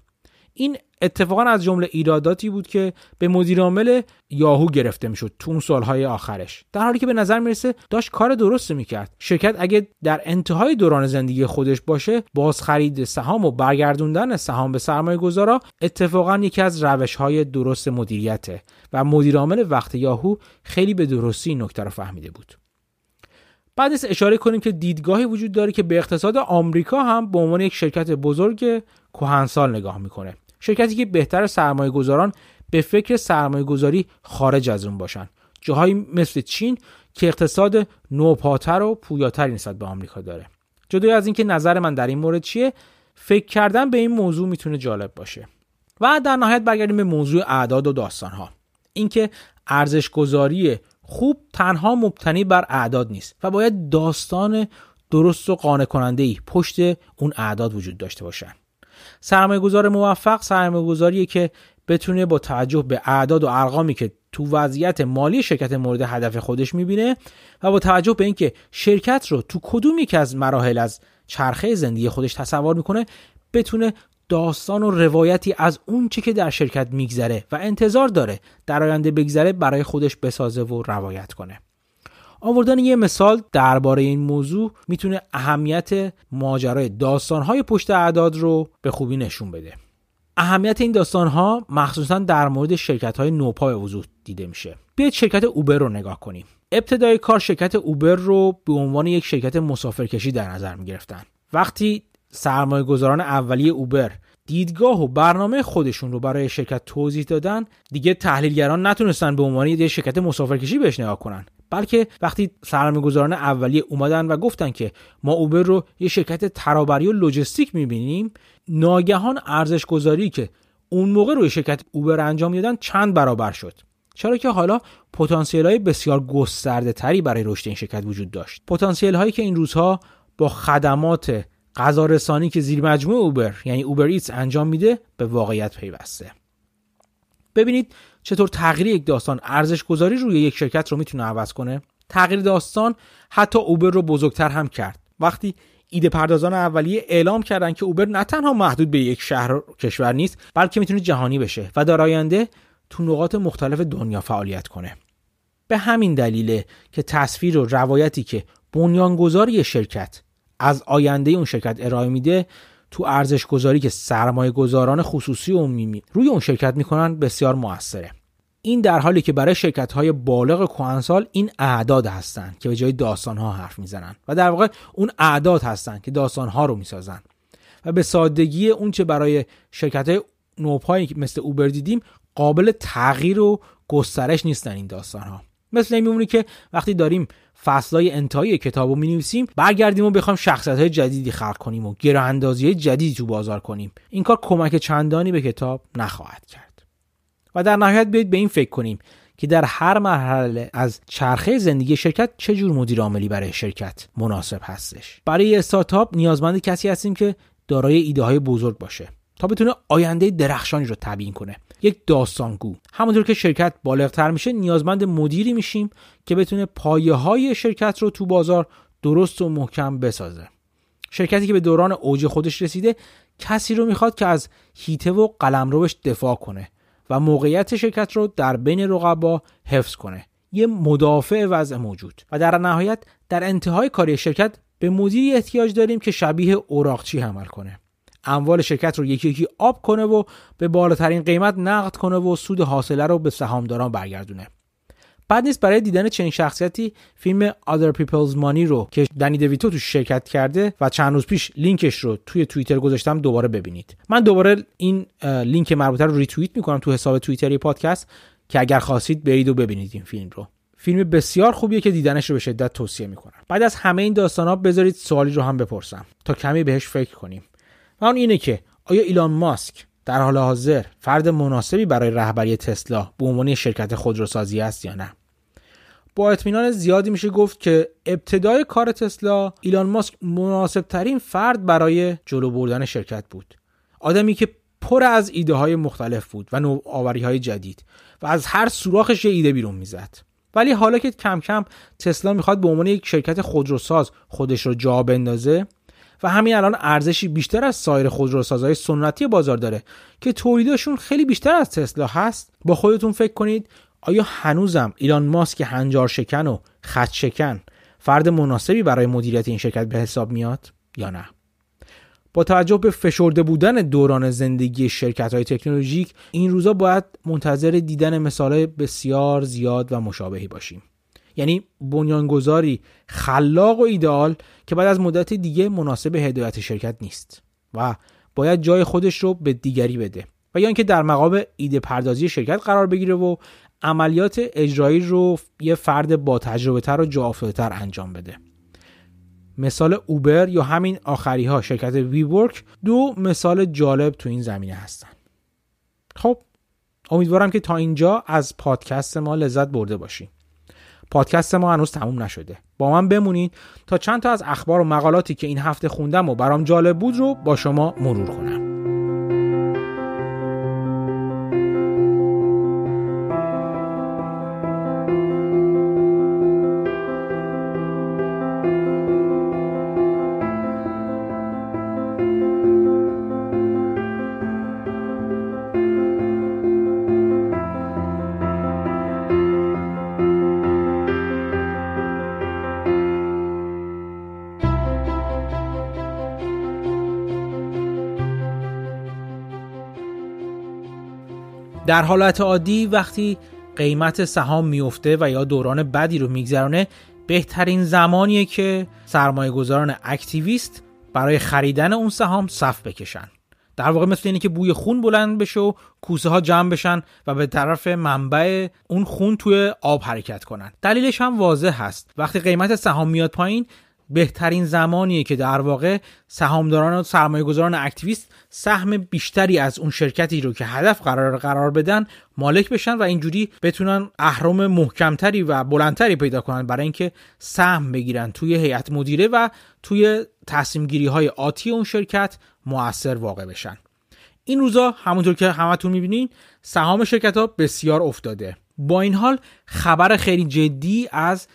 این اتفاقا از جمله ایراداتی بود که به مدیر عامل یاهو گرفته می‌شد تو اون سالهای آخرش. در حالی که به نظر می‌رسه داشت کار درستی می‌کرد. شرکت اگه در انتهای دوران زندگی خودش باشه باز خرید سهام و برگردوندن سهام به سرمایه گذارا اتفاقا یکی از روش های درست مدیریته و مدیر عامل وقت یاهو خیلی به درستی این نکته رو فهمیده بود. بعد از اشاره کنیم که دیدگاهی وجود داره که به اقتصاد آمریکا هم به عنوان یک شرکت بزرگ کهنسال نگاه می‌کنه. شرکتی که بهتر سرمایه گذاران به فکر سرمایه گذاری خارج از اون باشن. جاهایی مثل چین که اقتصاد نوپاتر و پویاتری نسبت به آمریکا داره. جدای از اینکه نظر من در این مورد چیه؟ فکر کردن به این موضوع می‌تونه جالب باشه. و در نهایت برگردیم به موضوع اعداد و داستان ها اینکه ارزش گذاری خوب تنها مبتنی بر اعداد نیست و باید داستان درست و قانع کننده ای پشت اون اعداد وجود داشته باشن. سرمایه گذار موفق سرمایه گذاریه که بتونه با توجه به اعداد و ارقامی که تو وضعیت مالی شرکت مورد هدف خودش می‌بینه و با توجه به اینکه شرکت رو تو کدوم یک از مراحل از چرخه زندگی خودش تصور می‌کنه بتونه داستان و روایتی از اون چی که در شرکت میگذره و انتظار داره در آینده بگذره برای خودش بسازه و روایت کنه. آوردن یه مثال درباره این موضوع می‌تونه اهمیت ماجرای داستانهای پشت اعداد رو به خوبی نشون بده. اهمیت این داستانها مخصوصا در مورد شرکت های نوپا به وضوح دیده میشه. بیاید شرکت اوبر رو نگاه کنیم. ابتدای کار شرکت اوبر رو به عنوان یک شرکت مسافرکشی در نظر می‌گرفتن. وقتی سرمایه گذاران اولیه اوبر دیدگاه و برنامه خودشون رو برای شرکت توضیح دادن دیگه تحلیلگران نتونستن به عنوان یک شرکت مسافرکشی بهش نگاه کنن. بلکه وقتی سرمایه‌گذاران اولیه اومدن و گفتن که ما اوبر رو یه شرکت ترابری و لوجستیک می‌بینیم ناگهان ارزش گذاری که اون موقع روی شرکت اوبر انجام می‌دادن چند برابر شد. چرا که حالا پتانسیل های بسیار گسترده تری برای رشد این شرکت وجود داشت. پتانسیل هایی که این روزها با خدمات غذا رسانی که زیر مجموعه اوبر یعنی اوبر ایتس انجام میده به واقعیت پیوسته. ببینید چطور تغییر یک داستان ارزش گذاری روی یک شرکت رو می‌تونه عوض کنه؟ تغییر داستان حتی اوبر رو بزرگتر هم کرد. وقتی ایده پردازان اولیه اعلام کردن که اوبر نه تنها محدود به یک شهر و کشور نیست بلکه می‌تونه جهانی بشه و در آینده تو نقاط مختلف دنیا فعالیت کنه. به همین دلیله که تصویر و روایتی که بنیانگذاری شرکت از آینده اون شرکت ارائه میده تو ارزش گذاری که سرمایه گذاران خصوصی و عمومی روی اون شرکت می‌کنن بسیار موثره. این در حالی که برای شرکت های بالغ کهنسال این اعداد هستند که به جای داستان ها حرف می‌زنن و در واقع اون اعداد هستند که داستان ها رو می‌سازن. و به سادگی اون چه برای شرکت های نوپایی مثل اوبر دیدیم قابل تغییر و گسترش نیستن این داستان ها مثل این میمونه که وقتی داریم فصلهای انتهایی کتاب رو می نویسیم برگردیم و بخوام شخصیت های جدیدی خلق کنیم و گره اندازی جدیدی تو بازار کنیم. این کار کمک چندانی به کتاب نخواهد کرد. و در نهایت بیایید به این فکر کنیم که در هر مرحله از چرخه زندگی شرکت چه جور مدیر عاملی برای شرکت مناسب هستش. برای استارتاپ نیازمند کسی هستیم که دارای ایده های بزرگ باشه تا بتونه آینده درخشانی رو تبیین کنه. یک داستانگو. همونطور که شرکت بالغتر میشه نیازمند مدیری میشیم که بتونه پایه های شرکت رو تو بازار درست و محکم بسازه. شرکتی که به دوران اوج خودش رسیده کسی رو می‌خواد که از هیته و قلمروش دفاع کنه. و موقعیت شرکت رو در بین رقبا حفظ کنه. یه مدافع وضع موجود و در نهایت در انتهای کاری شرکت به مدیری احتیاج داریم که شبیه اوراقچی عمل کنه. اموال شرکت رو یکی یکی آب کنه و به بالاترین قیمت نقد کنه و سود حاصله رو به سهامداران برگردونه. بد نیست برای دیدن چنین شخصیتی فیلم Other People's Money رو که دنی دویتو توش شرکت کرده و چند روز پیش لینکش رو توی توییتر گذاشتم دوباره ببینید. من دوباره این لینک مربوطه رو ریتوییت می‌کنم تو حساب توییتری پادکست که اگر خواستید برید و ببینید این فیلم رو. فیلم بسیار خوبیه که دیدنش رو به شدت توصیه می‌کنم. بعد از همه این داستان ها بذارید سوالی رو هم بپرسم تا کمی بهش فکر کنیم. و اون اینه که آیا ایلان ماسک در حال حاضر فرد مناسبی برای رهبری تسلا به عنوان شرکت خودروسازی است یا نه؟ با اطمینان زیادی میشه گفت که ابتدای کار تسلا ایلان ماسک مناسب ترین فرد برای جلو بردن شرکت بود. آدمی که پر از ایده های مختلف بود و نوآوری های جدید و از هر سوراخش یه ایده بیرون می‌زد. ولی حالا که کم کم تسلا می‌خواد به عنوان یک شرکت خودروساز خودش رو جا بندازه و همین الان ارزشی بیشتر از سایر خودروسازهای سنتی بازار داره که تولیدشون خیلی بیشتر از تسلا هست. با خودتون فکر کنید آیا هنوزم ایلان ماسک هنجار شکن و خط شکن فرد مناسبی برای مدیریت این شرکت به حساب میاد یا نه؟ با توجه به فشرده بودن دوران زندگی شرکت های تکنولوژیک این روزا باید منتظر دیدن مثال بسیار زیاد و مشابهی باشیم. یعنی بنیانگذاری خلاق و ایدئال که بعد از مدت دیگه مناسب هدایت شرکت نیست و باید جای خودش رو به دیگری بده و یا اینکه در مقام ایده پردازی شرکت قرار بگیره و عملیات اجرایی رو یه فرد با تجربه تر و جا تر انجام بده. مثال اوبر یا همین آخری ها شرکت وی ورک دو مثال جالب تو این زمینه هستن. خب امیدوارم که تا اینجا از پادکست ما لذت برده باشین. پادکست ما هنوز تموم نشده. با من بمونید تا چند تا از اخبار و مقالاتی که این هفته خوندم و برام جالب بود رو با شما مرور کنم. در حالت عادی وقتی قیمت سهام میفته و یا دوران بدی رو میگذرانه بهترین زمانیه که سرمایه گذاران اکتیویست برای خریدن اون سهام صف بکشن. در واقع مثل اینه که بوی خون بلند بشه و کوسه ها جمع بشن و به طرف منبع اون خون توی آب حرکت کنن. دلیلش هم واضح هست. وقتی قیمت سهام میاد پایین بهترین زمانیه که در واقع سهامداران و سرمایه گذاران اکتیویست سهم بیشتری از اون شرکتی رو که هدف قرار قرار بدن مالک بشن و اینجوری بتونن اهرم محکمتری و بلندتری پیدا کنن برای اینکه سهم بگیرن توی هیئت مدیره و توی تصمیم گیری های آتی اون شرکت موثر واقع بشن. این روزا همونطور که همتون می‌بینین سهام شرکت ها بسیار افتاده. با این حال خبر خیلی جدی از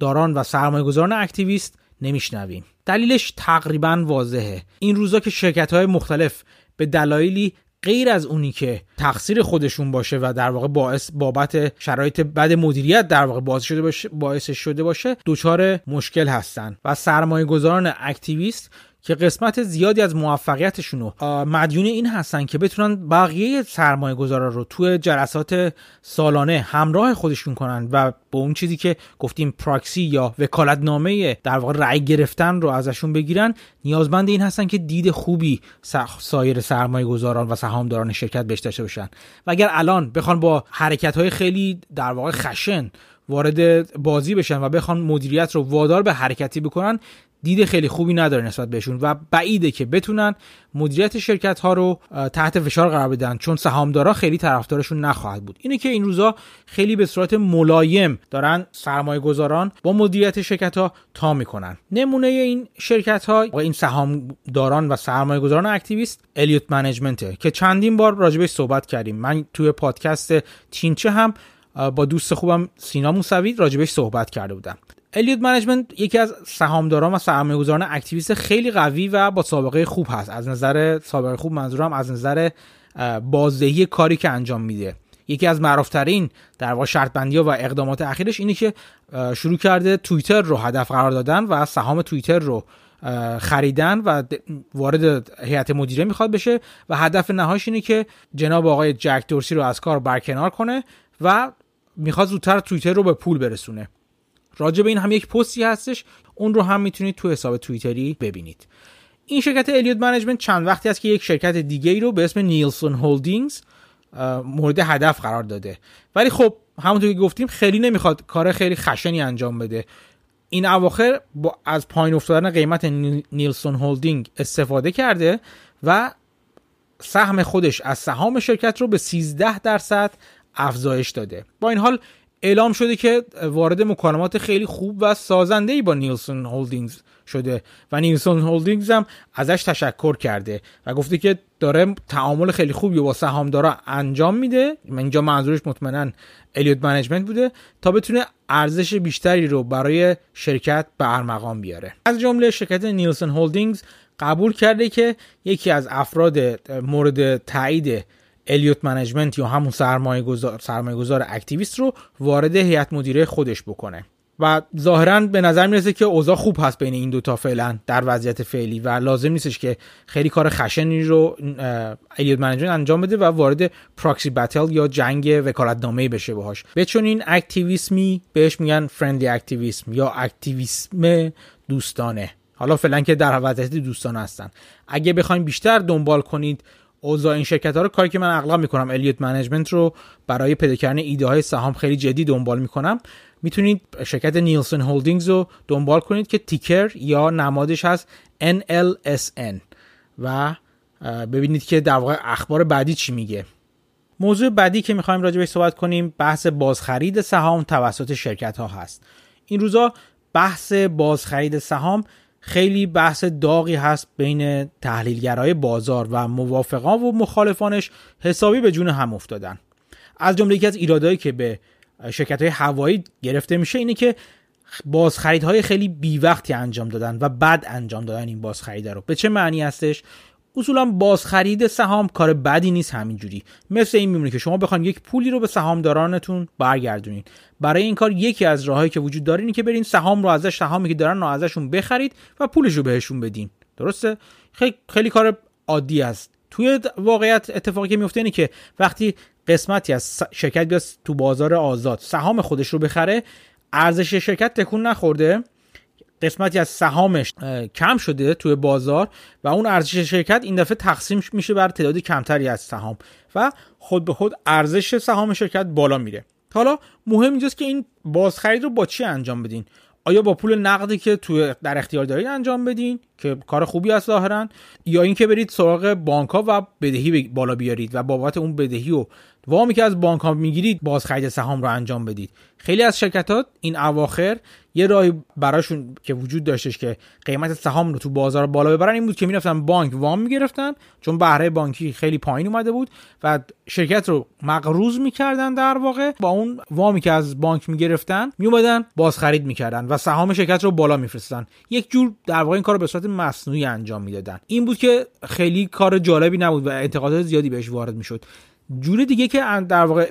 سهامداران و سرمایه گذاران اکتیویست نمیشنویم. دلیلش تقریبا واضحه. این روزا که شرکت های مختلف به دلایلی غیر از اونی که تقصیر خودشون باشه و در واقع باعث بابت شرایط بد مدیریت در واقع باعث شده باشه باعث شده باشه دچار مشکل هستن. و سرمایه گذاران اکتیویست که قسمت زیادی از موفقیتشون مدیون این هستن که بتونن بقیه سرمایه گذارا رو توی جلسات سالانه همراه خودشون کنن و به اون چیزی که گفتیم پراکسی یا وکالتنامه در واقع رأی گرفتن رو ازشون بگیرن نیازمند این هستن که دید خوبی سایر سرمایه گذاران و سهامداران شرکت بهش داشته باشن. و اگر الان بخوان با حرکت های خیلی در واقع خشن وارد بازی بشن و بخوان مدیریت رو وادار به حرکتی بکنن دید خیلی خوبی نداره نسبت بهشون و بعیده که بتونن مدیریت شرکت ها رو تحت فشار قرار بدن. چون سهامدارا خیلی طرفدارشون نخواهد بود. اینه که این روزا خیلی به صورت ملایم دارن سرمایه گذاران با مدیریت شرکت ها تا می‌کنن. نمونه این شرکت ها و این سهامداران و سرمایه گذاران اکتیویست الیوت منیجمنته که چندین بار راجبش صحبت کردیم. من توی پادکست تینچه هم با دوست خوبم سینا موسوی راجبش صحبت کرده بودم. الیوت منیجمنت یکی از سهامداران و سرمایه‌گذاران اکتیویست خیلی قوی و با سابقه خوب هست. از نظر سابقه خوب منظورم از نظر بازدهی کاری که انجام میده. یکی از معروفترین در واقع شرط بندی و اقدامات اخیرش اینه که شروع کرده توییتر رو هدف قرار دادن و سهام توییتر رو خریدن و وارد هیئت مدیره می‌خواد بشه و هدف نهاییش اینه که جناب آقای جک دورسی رو از کار برکنار کنه و می‌خواد زودتر توییتر رو به پول برسونه. راجع به این هم یک پستی هستش. اون رو هم می‌تونید تو حساب توییتری ببینید. این شرکت الیوت منیجمنت چند وقتی است که یک شرکت دیگه ای رو به اسم نیلسون هولدینگز مورد هدف قرار داده. ولی خب همونطور که گفتیم خیلی نمی‌خواد کار خیلی خشنی انجام بده. این اواخر با از پایین افتادن قیمت نیلسون هولدینگ استفاده کرده و سهم خودش از سهام شرکت رو به 13 درصد افزایش داده. با این حال اعلام شده که وارد مکالمات خیلی خوب و سازنده ای با نیلسون هولدینگز شده و نیلسون هولدینگز هم ازش تشکر کرده و گفته که داره تعامل خیلی خوبی با سهامدارا انجام میده. اینجا منظورش مطمئنا الیوت منیجمنت بوده تا بتونه ارزش بیشتری رو برای شرکت به ارمغان بیاره. از جمله شرکت نیلسون هولدینگز قبول کرده که یکی از افراد مورد تایید الیوت منیجمنت یا همون سرمایه گذار, سرمایه گذار اکتیویست رو وارد هیئت مدیره خودش بکنه. و ظاهرا به نظر می‌رسه که اوضاع خوب هست بین این دوتا فعلا در وضعیت فعلی و لازم نیستش که خیلی کار خشنی رو الیوت منیجمنت انجام بده و وارد proxy battle یا جنگ وکالتنامه بشه باهاش. به چنین اکتیویسمی بهش میگن friendly activism یا اکتیویسم دوستانه. حالا فعلا که در وضعیت دوستانه هستن. اگه بخواید بیشتر دنبال کنید اوضاع این شرکت ها رو کاری که من اغلب می‌کنم الیوت منیجمنت رو برای پیدا کردن ایده های سهام خیلی جدی دنبال می‌کنم. می‌تونید شرکت نیلسون هولدینگز رو دنبال کنید که ticker یا نمادش هست NLSN و ببینید که در واقع اخبار بعدی چی میگه. موضوع بعدی که می‌خوایم راجع صحبت کنیم بحث بازخرید سهام توسط شرکت ها هست. این روزا بحث بازخرید سهام خیلی بحث داغی هست بین تحلیلگرای بازار و موافقان و مخالفانش حسابی به جون هم افتادن. از جمله یکی از ایرادایی که به شرکت های هوایی گرفته میشه اینه که بازخریدهای خیلی بی وقتی انجام دادن و بد انجام دادن این بازخرید رو. به چه معنی هستش؟ اصولا بازخرید سهام کار بدی نیست همینجوری. مثل این میمونه که شما بخواید یک پولی رو به سهامدارانتون برگردونین. برای این کار یکی از راههایی که وجود داره اینه که برین سهام رو ازش سهامی که دارن رو ازشون بخرید و پولش رو بهشون بدین. درسته؟ خیلی, خیلی کار عادی است. توی واقعیت اتفاقی که میفته اینه که وقتی قسمتی از شرکت بیاد تو بازار آزاد سهام خودش رو بخره ارزش شرکت تکون نخورده. قسمتی از سهامش کم شده توی بازار و اون ارزش شرکت این دفعه تقسیم میشه بر تعداد کمتری از سهام و خود به خود ارزش سهام شرکت بالا میره. حالا مهم اینجاست که این بازخرید رو با چی انجام بدین؟ آیا با پول نقدی که توی در اختیار دارید انجام بدین که کار خوبی است ظاهرا؟ یا اینکه برید سراغ بانک ها و بدهی بالا بیارید و بابت اون بدهی و وامی که از بانک ها می‌گیرید باز خرید سهام رو انجام بدید. خیلی از شرکت ها این اواخر یه راهی براشون که وجود داشتش که قیمت سهام رو تو بازار بالا ببرن این بود که می‌رفتن بانک وام می‌گرفتن چون بهره بانکی خیلی پایین اومده بود و شرکت رو مقروض می‌کردن در واقع. با اون وامی که از بانک می‌گرفتن میومدن باز خرید می‌کردن و سهام شرکت رو بالا میفرستن. یک جور در واقع این کار رو به صورت مصنوعی انجام می‌دادن. این بود که خیلی کار جالبی نبود و انتقادات زیادی بهش وارد می‌شد. جور دیگه که در واقع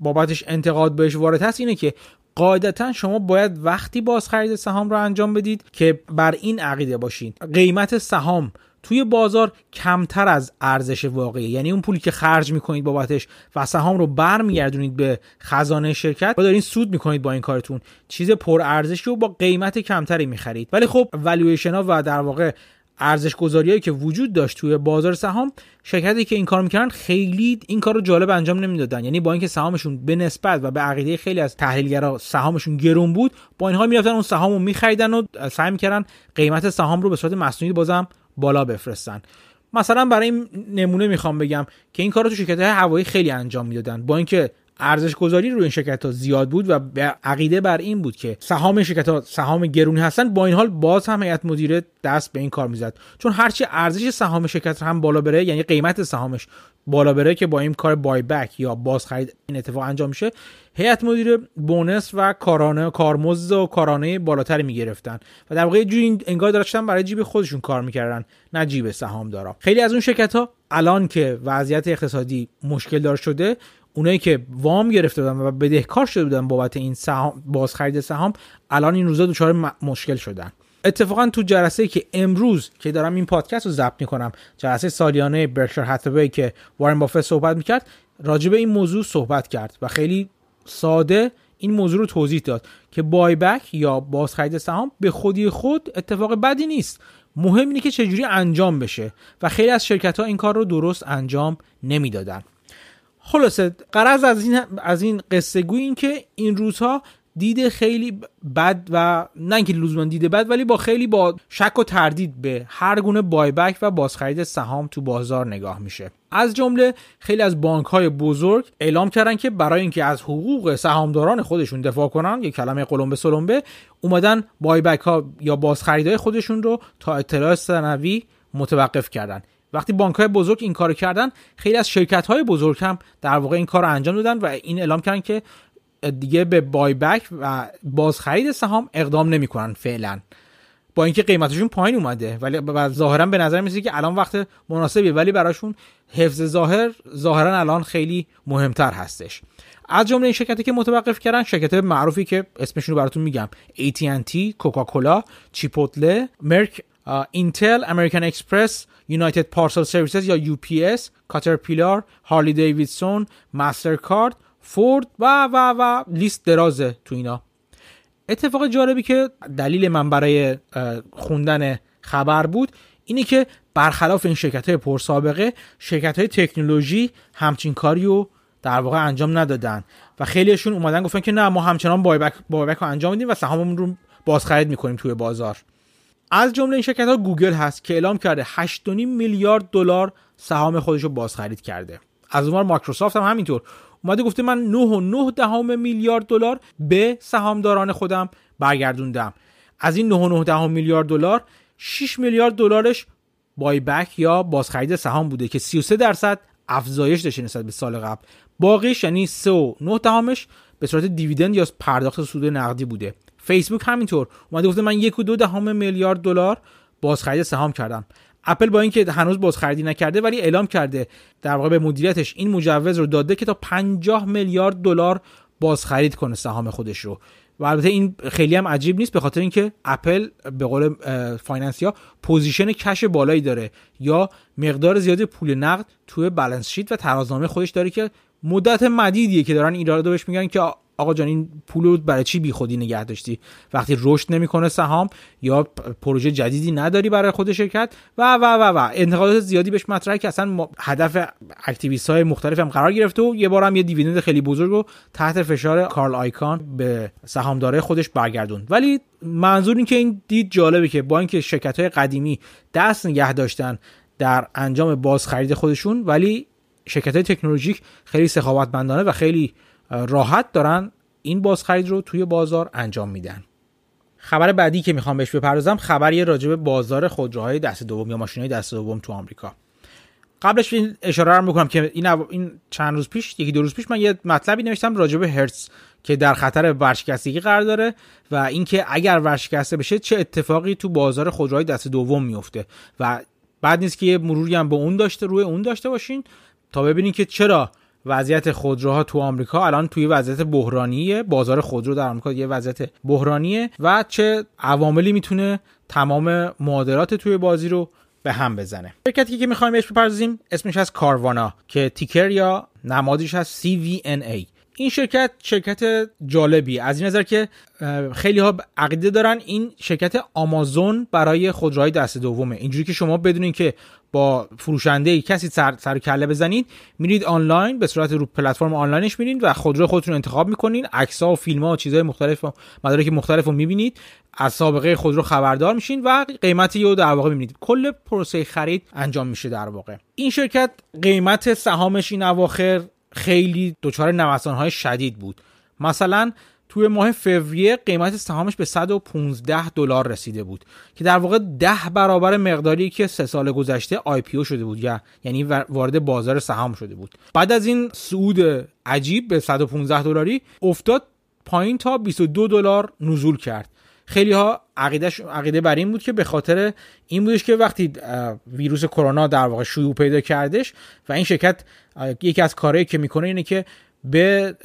بابتش انتقاد بهش وارد هست اینه که قاعدتا شما باید وقتی باز خرید سهام رو انجام بدید که بر این عقیده باشید قیمت سهام توی بازار کمتر از ارزش واقعی یعنی اون پولی که خرج می‌کنید بابتش و سهام رو برمیگردونید به خزانه شرکت و دارین سود می‌کنید با این کارتون. چیز پر ارزشی رو با قیمت کمتری می‌خرید. ولی خب والویشن ها و در واقع ارزش گذاریایی که وجود داشت توی بازار سهام شرکتی که این کار می‌کردن خیلی این کار رو جالب انجام نمی‌دادن. یعنی با اینکه سهامشون به نسبت و به عقیده خیلی از تحلیلگرا سهامشون گرون بود با اینها می‌رفتن اون سهام رو میخریدن و سعی می‌کردن قیمت سهام رو به صورت مصنوعی بازم بالا بفرستن. مثلا برای این نمونه می‌خوام بگم که این کار رو تو شرکت های هوایی خیلی انجام می‌دادن. با اینکه ارزش گذاری روی این شرکت ها زیاد بود و عقیده بر این بود که سهام شرکت ها سهام گرونی هستن با این حال باز هم هیئت مدیره دست به این کار می‌زد. چون هرچی ارزش سهام شرکت هم بالا بره یعنی قیمت سهامش بالا بره که با این کار بای بک یا باز خرید این اتفاق انجام میشه هیئت مدیره بونس و کارانه کارمزد و کارانه بالاتری می‌گرفتن و در واقع جوری انگار داشتن برای جیب خودشون کار می‌کردن نه جیب دارا خیلی از اون شرکت ها الان که وضعیت اقتصادی مشکل دار شده اونایی که وام گرفته بودن و بدهکار شده بودن بابت این سهام بازخرید سهام الان این روزا دچار مشکل شدن. اتفاقا تو جلسه که امروز که دارم این پادکست رو ضبط می‌کنم جلسه سالیانه برکشر هاتوی که وارن بافت صحبت می‌کرد راجع به این موضوع صحبت کرد و خیلی ساده این موضوع رو توضیح داد که بای بک یا بازخرید سهام به خودی خود اتفاق بدی نیست. مهم اینه که چجوری انجام بشه و خیلی از شرکت ها این کار رو درست انجام نمی‌دادن. خلاصه قرض از این از این قصه گوی این که این روزها دید خیلی بد و نه اینکه لزوما دیده بد ولی با خیلی با شک و تردید به هر گونه بایبک و بازخرید سهام تو بازار نگاه میشه. از جمله خیلی از بانک های بزرگ اعلام کردن که برای اینکه از حقوق سهامداران خودشون دفاع کنن یک کلمه قلمبه سلمبه اومدن بایبک ها یا بازخریدهای خودشون رو تا اطلاع سنوی متوقف کردن. وقتی بانک های بزرگ این کار کردن خیلی از شرکت های بزرگ هم در واقع این کار انجام دادن و این اعلام کردن که دیگه به بای بک و بازخرید سهام اقدام نمی‌کنن فعلا. با اینکه قیمتشون پایین اومده ولی ظاهرا به نظر میسه که الان وقت مناسبیه ولی براشون حفظ ظاهر ظاهرا الان خیلی مهمتر هستش. از جمله این شرکتی که متوقف کردن شرکت معروفی که اسمشون رو براتون میگم AT&T، کوکاکولا، چیپوتله، مرک، اینتل، امریکن اکسپرس، یونایتد پارسل سرویسز یا UPS، کاترپیلار، هارلی دیویدسون، ماسترکارد، فورد و و و لیست درازه تو اینا. اتفاق جالبی که دلیل من برای خوندن خبر بود اینه که برخلاف این شرکت های پرسابقه شرکت های تکنولوژی همچین کاری رو در واقع انجام ندادن و خیلیشون اومدن گفتن که نه ما همچنان بایبک, بایبک رو انجام میدیم و سهاممون رو بازخرید می‌کنیم توی بازار. از جمله این شرکت ها گوگل هست که اعلام کرده 8.5 میلیارد دلار سهام خودش رو بازخرید کرده. از اونور مایکروسافت هم همینطور. اومده گفته من 9.9 دهم میلیارد دلار به سهامداران خودم برگردوندم. از این 9.9 میلیارد دلار 6 میلیارد دلارش بای بک یا بازخرید سهام بوده که 33 درصد افزایش داشته نسبت به سال قبل. باقیش یعنی 3.9 دهمش به صورت دیویدند یا پرداخت سود نقدی بوده. فیسبوک همینطور. اومده گفته من یک و دو دهم میلیارد دلار بازخرید سهام کردم. اپل با اینکه هنوز بازخریدی نکرده ولی اعلام کرده. در واقع به مدیریتش این مجوز رو داده که تا 50 میلیارد دلار بازخرید کنه سهام خودش رو. و البته این خیلی هم عجیب نیست به خاطر اینکه اپل به قول finance یا position cash بالایی داره. یا مقدار زیادی پول نقد توی balance sheet و ترازنامه خودش داره که مدت مدیدیه که دارن ایرادو بهش میگن که آقا جان این پول برای چی بیخودی نگه داشتی؟ وقتی رشد نمی‌کنه سهام یا پروژه جدیدی نداری برای خود شرکت؟ و و و و. انتقادات زیادی بهش مطرحه که اصلا هدف اکتیویست های مختلف هم قرار گرفته و یه بار هم یه dividend خیلی بزرگ رو تحت فشار کارل آیکان به سهامدارای خودش برگردوند. ولی منظور این که این دید جالبه که با اینکه شرکت های قدیمی دست نگه داشتن در انجام بازخرید خودشون ولی شرکت های تکنولوژیک خیلی سخاوتمندانه و خیلی راحت دارن این بازخرید رو توی بازار انجام میدن. خبر بعدی که می‌خوام بهش بپردازم خبری راجع به بازار خودروهای دست دوم یا ماشینهای دست دوم تو آمریکا. قبلش این اشاره رو می‌کنم که این, این چند روز پیش یکی دو روز پیش من یه مطلبی نوشتم راجع به هرتز که در خطر ورشکستگی قرار داره و اینکه اگر ورشکسته بشه چه اتفاقی تو بازار خودروهای دست دوم میفته و بعد نیست که یه مروری هم به اون داشته روی اون داشته باشین تا ببینین که چرا وضعیت خودروها تو آمریکا الان توی وضعیت بحرانیه. بازار خودرو در آمریکا یه وضعیت بحرانیه و چه عواملی می‌تونه تمام معادلات توی بازی رو به هم بزنه. شرکتی که می‌خوایم بهش بپردازیم اسمش از کاروانا که تیکر یا نمادش از CVNA این شرکت شرکت جالبی. از این نظر که خیلی ها عقیده دارن این شرکت آمازون برای خودروهای دست دومه. اینجوری که شما بدونین که با فروشنده ای کسی سر, کله بزنید میرید آنلاین به صورت رو پلتفرم آنلاینش میرین و خودرو خودتون انتخاب می‌کنین. عکس ها و فیلم ها و چیزهای مختلف و مدارک مختلف رو می‌بینید. از سابقه خودرو خبردار میشین و قیمتی رو در واقع می‌بینید. کل پروسه خرید انجام میشه در واقع. این شرکت قیمت سهامش این اواخر خیلی دچار نوسان های شدید بود. مثلا توی ماه فوریه قیمت سهامش به 115 دلار رسیده بود که در واقع ده برابر مقداری که سه سال گذشته آی پی شده بود یا یعنی وارد بازار سهام شده بود. بعد از این صعود عجیب به 115 دلاری افتاد پایین تا 22 دلار نزول کرد. خیلی ها عقیدش عقیده بر این بود که به خاطر این بودش که وقتی ویروس کرونا در واقع شیوع پیدا کردش و این شرکت یکی از کارهایی که می‌کنه اینه که به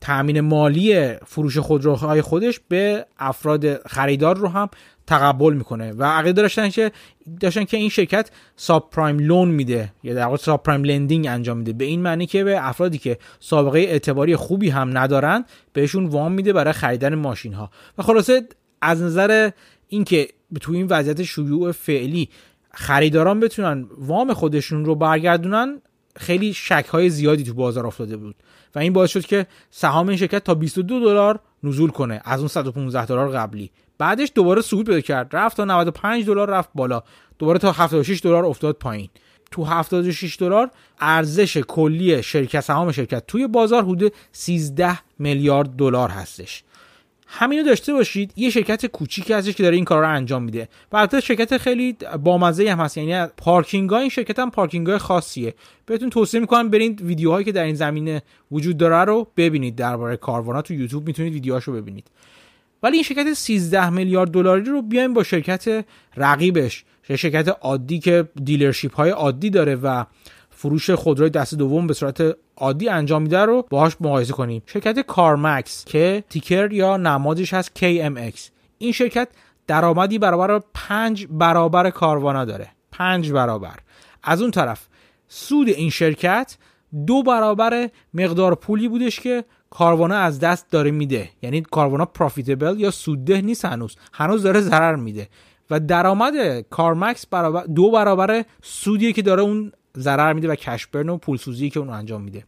تامین مالی فروش خودروهای خودش به افراد خریدار رو هم تقبل می‌کنه. و عقیده داشتن که داشتن که این شرکت ساب پرایم لون میده یا در واقع ساب پرایم لندینگ انجام میده. به این معنی که به افرادی که سابقه اعتباری خوبی هم ندارن بهشون وام میده برای خریدن ماشین ها و خلاصه از نظر اینکه تو این وضعیت شیوع فعلی خریداران بتونن وام خودشون رو برگردونن خیلی شک های زیادی تو بازار افتاده بود. و این باعث شد که سهام این شرکت تا 22 دلار نزول کنه از اون 115 دلار قبلی. بعدش دوباره صعود پیدا کرد رفت تا 95 دلار رفت بالا. دوباره تا 76 دلار افتاد پایین. تو 76 دلار ارزش کلی شرکت سهام شرکت توی بازار حدود 13 میلیارد دلار هستش. همینو داشته باشید یه شرکت کوچیکی هستش که داره این کار رو انجام میده. و البته شرکت خیلی بامزه هم هست یعنی پارکینگ این شرکت هم پارکینگ خاصیه. بهتون توصیه می‌کنم برید ویدیوهایی که در این زمینه وجود داره رو ببینید درباره کاروانا تو یوتیوب می‌تونید ویدیوهاشو ببینید. ولی این شرکت 13 میلیارد دلاری رو بیایم با شرکت رقیبش. شرکت عادی که دیلرشیپ های عادی داره و فروش خودروی دست دوم به صورت عادی انجام میده رو باهاش مقایسه کنیم. شرکت کارمکس که تیکر یا نمادش هست KMX این شرکت درآمدی برابر پنج برابر کاروانا داره. پنج برابر. از اون طرف سود این شرکت دو برابر مقدار پولی بودش که کاروانا از دست داره میده. یعنی کاروانا پروفیتبل یا سودده نیست هنوز. هنوز داره ضرر میده. و درآمد کارمکس برابر دو برابر سودیه که داره اون ضرر میده و کشبرن و پولسوزی که اون انجام میده.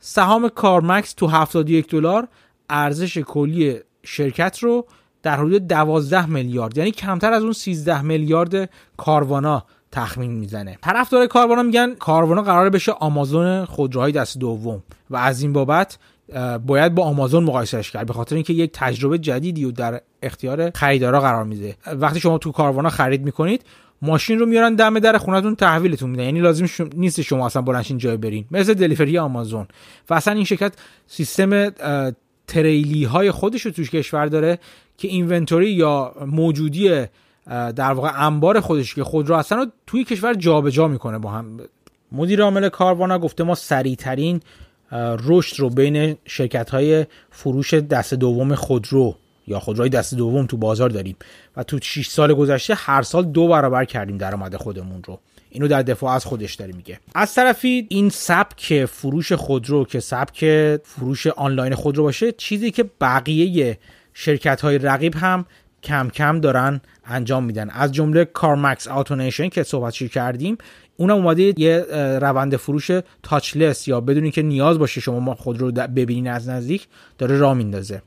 سهام کارمکس تو 71 دلار ارزش کلی شرکت رو در حدود 12 میلیارد یعنی کمتر از اون 13 میلیارد کاروانا تخمین می‌زنه. طرفدار کاروانا میگن کاروانا قرار بشه آمازون خودروهای دست دوم و از این بابت باید با آمازون مقایسهش کرد به خاطر اینکه یک تجربه جدیدی رو در اختیار خریدارا قرار میده. وقتی شما تو کاروانا خرید می‌کنید ماشین رو میارن دم در خونتون تحویلتون میدن. یعنی لازم شم... نیست شما اصلا بلنشین جای برین. مثل دلیوری آمازون. و اصلا این شرکت سیستم تریلی های خودش رو توش کشور داره که اینونتوری یا موجودی در واقع انبار خودش که خود رو اصلا رو توی کشور جابجا جا می‌کنه با هم. مدیر عامل کاروانا گفته ما سریعترین رشد رو بین شرکت های فروش دست دوم خودرو یا خودروهای دست دوم تو بازار داریم. و تو 6 سال گذشته هر سال دو برابر کردیم درآمد خودمون رو. اینو در دفاع از خودش داره میگه. از طرفی این سبک فروش خودرو که سبک فروش آنلاین خودرو باشه چیزی که بقیه شرکت های رقیب هم کم کم دارن انجام میدن. از جمله کارمکس آتونیشن که صحبتش کردیم اونم اومده یه روند فروش تاچلس یا بدونی که نیاز باشه شما خود رو ببینین از نزدیک داره راه میندازه.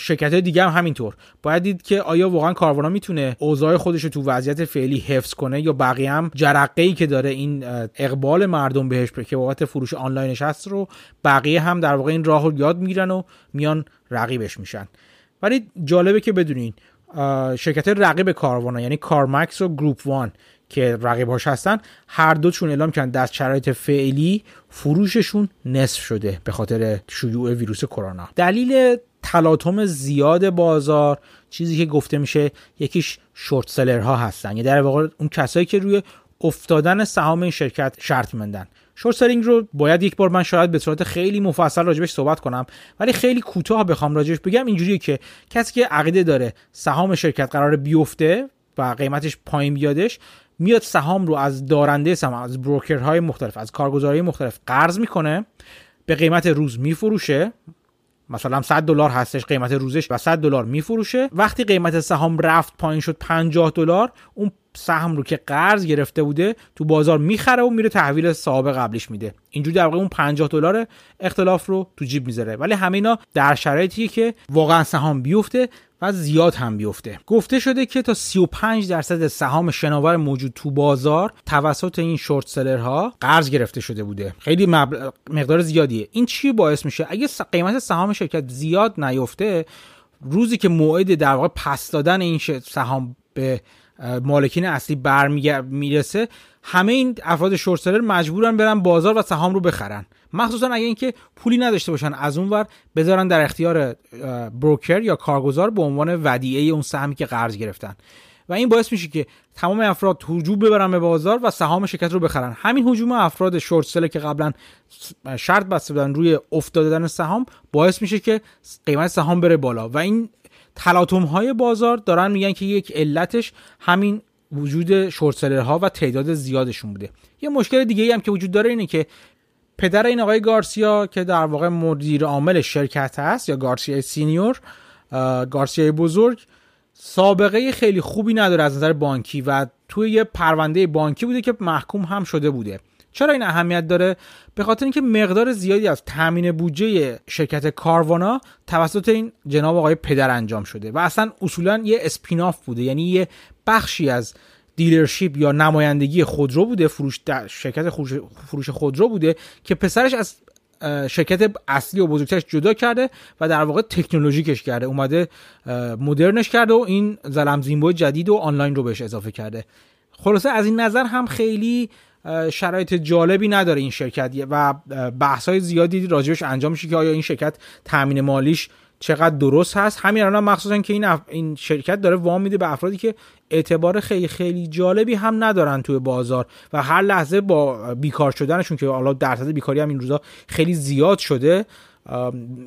شرکت دیگه هم همینطور. باید دید که آیا واقعا کاروانا می‌تونه اوضاع خودش رو تو وضعیت فعلی حفظ کنه یا بقیه هم جرقه ای که داره این اقبال مردم بهش که بابت فروش آنلاینش هست رو بقیه هم در واقع این راه رو یاد می‌گیرن و میان رقیبش میشن. ولی جالبه که بدونین شرکت رقیب کاروانا یعنی کارمکس و گروپ وان که رقیباش هستن هر دوشون اعلام کردن در شرایط فعلی فروششون نصف شده به خاطر شیوع ویروس کرونا. دلیل تلاطم زیاد بازار چیزی که گفته میشه یکیش short seller ها هستن. یعنی در واقع اون کسایی که روی افتادن سهام این شرکت شرط می‌بندن short selling رو باید یک بار من شاید به صورت خیلی مفصل راجبش صحبت کنم ولی خیلی کوتاه بخوام راجبش بگم. اینجوریه که کسی که عقیده داره سهام شرکت قراره بیفته و قیمتش پایین بیادش میاد سهام رو از دارنده سهام از broker های مختلف از کارگزاری مختلف قرض می‌کنه به قیمت روز میفروشه. مثلا 100 دلار هستش قیمت روزش و 100 دلار میفروشه. وقتی قیمت سهام رفت پایین شد 50 دلار اون سهم رو که قرض گرفته بوده تو بازار می‌خره و میره تحویل صاحب قبلیش میده. اینجوری در واقع اون 50 دلار اختلاف رو تو جیب می‌ذاره. ولی همه اینا در شرایطی که واقعا سهام بیفته و زیاد هم بیفته. گفته شده که تا 35 درصد سهام شناور موجود تو بازار توسط این شورت سلرها قرض گرفته شده بوده. خیلی مقدار زیادیه. این چی باعث میشه؟ اگه قیمت سهام شرکت زیاد نیفته روزی که موعد در واقع پس دادن این سهام به مالکین اصلی برمیرسه همه این افراد شورسلر مجبورن برن بازار و سهام رو بخرن. مخصوصا اگه اینکه پولی نداشته باشن از اونور بذارن در اختیار بروکر یا کارگزار به عنوان ودیعه اون سهمی که قرض گرفتن. و این باعث میشه که تمام افراد هجوم ببرن به بازار و سهام شرکت رو بخرن. همین هجوم افراد شورت که قبلا شرط بسته بودن روی افتادن سهام باعث میشه که قیمت سهام بره بالا. و این تلاطم های بازار دارن میگن که یک علتش همین وجود شورت ها و تعداد زیادشون بوده. یه مشکل دیگه ای هم که وجود داره اینه که پدر این آقای گارسیا که در واقع مدیر عامل شرکت هست یا گارسیا سینیور گارسیا بزرگ سابقه خیلی خوبی نداره از نظر بانکی و توی یه پرونده بانکی بوده که محکوم هم شده بوده. چرا این اهمیت داره؟ به خاطر اینکه مقدار زیادی از تامین بودجه شرکت کاروانا توسط این جناب آقای پدر انجام شده و اصلا اصولا یه اسپیناف بوده یعنی یه بخشی از دیلرشیپ یا نمایندگی خودرو بوده فروش شرکت فروش خودرو بوده که پسرش از شرکت اصلی و بزرگترش جدا کرده و در واقع تکنولوژیکش کرده اومده مدرنش کرده و این زلم زیمبو جدید و آنلاین رو بهش اضافه کرده. خلاصه از این نظر هم خیلی شرایط جالبی نداره این شرکت. و بحث های زیادی راجبش انجام میشه که آیا این شرکت تامین مالیش چقدر درست هست؟ همین الان مخصوصا که این, این شرکت داره وام میده به افرادی که اعتبار خیلی خیلی جالبی هم ندارن توی بازار. و هر لحظه با بیکار شدنشون که حالا درصد بیکاری هم این روزا خیلی زیاد شده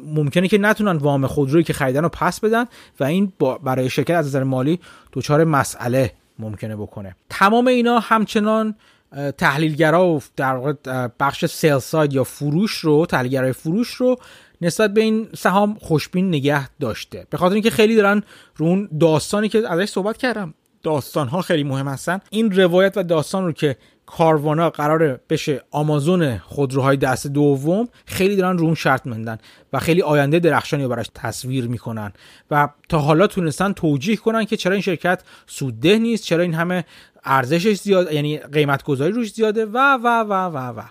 ممکنه که نتونن وام خودرویی که خریدن رو پس بدن و این برای شرکت از نظر مالی دچار مسئله ممکنه بکنه. تمام اینا همچنان تحلیلگرا و در واقع بخش سیل ساید یا فروش رو تحلیلگرای فروش رو نسبت به این سهام خوشبین نگه داشته. به خاطر اینکه خیلی دارن رو اون داستانی که ازش صحبت کردم داستان ها خیلی مهم هستن. این روایت و داستان رو که کاروانا قراره بشه آمازون خودروهای دست دوم خیلی دارن رو اون شرط مندن و خیلی آینده درخشانی رو براش تصویر می‌کنن. و تا حالا تونستن توجیه کنن که چرا این شرکت سودده نیست چرا این همه ارزشش زیاد یعنی قیمت گذاری روش زیاده و و و و و.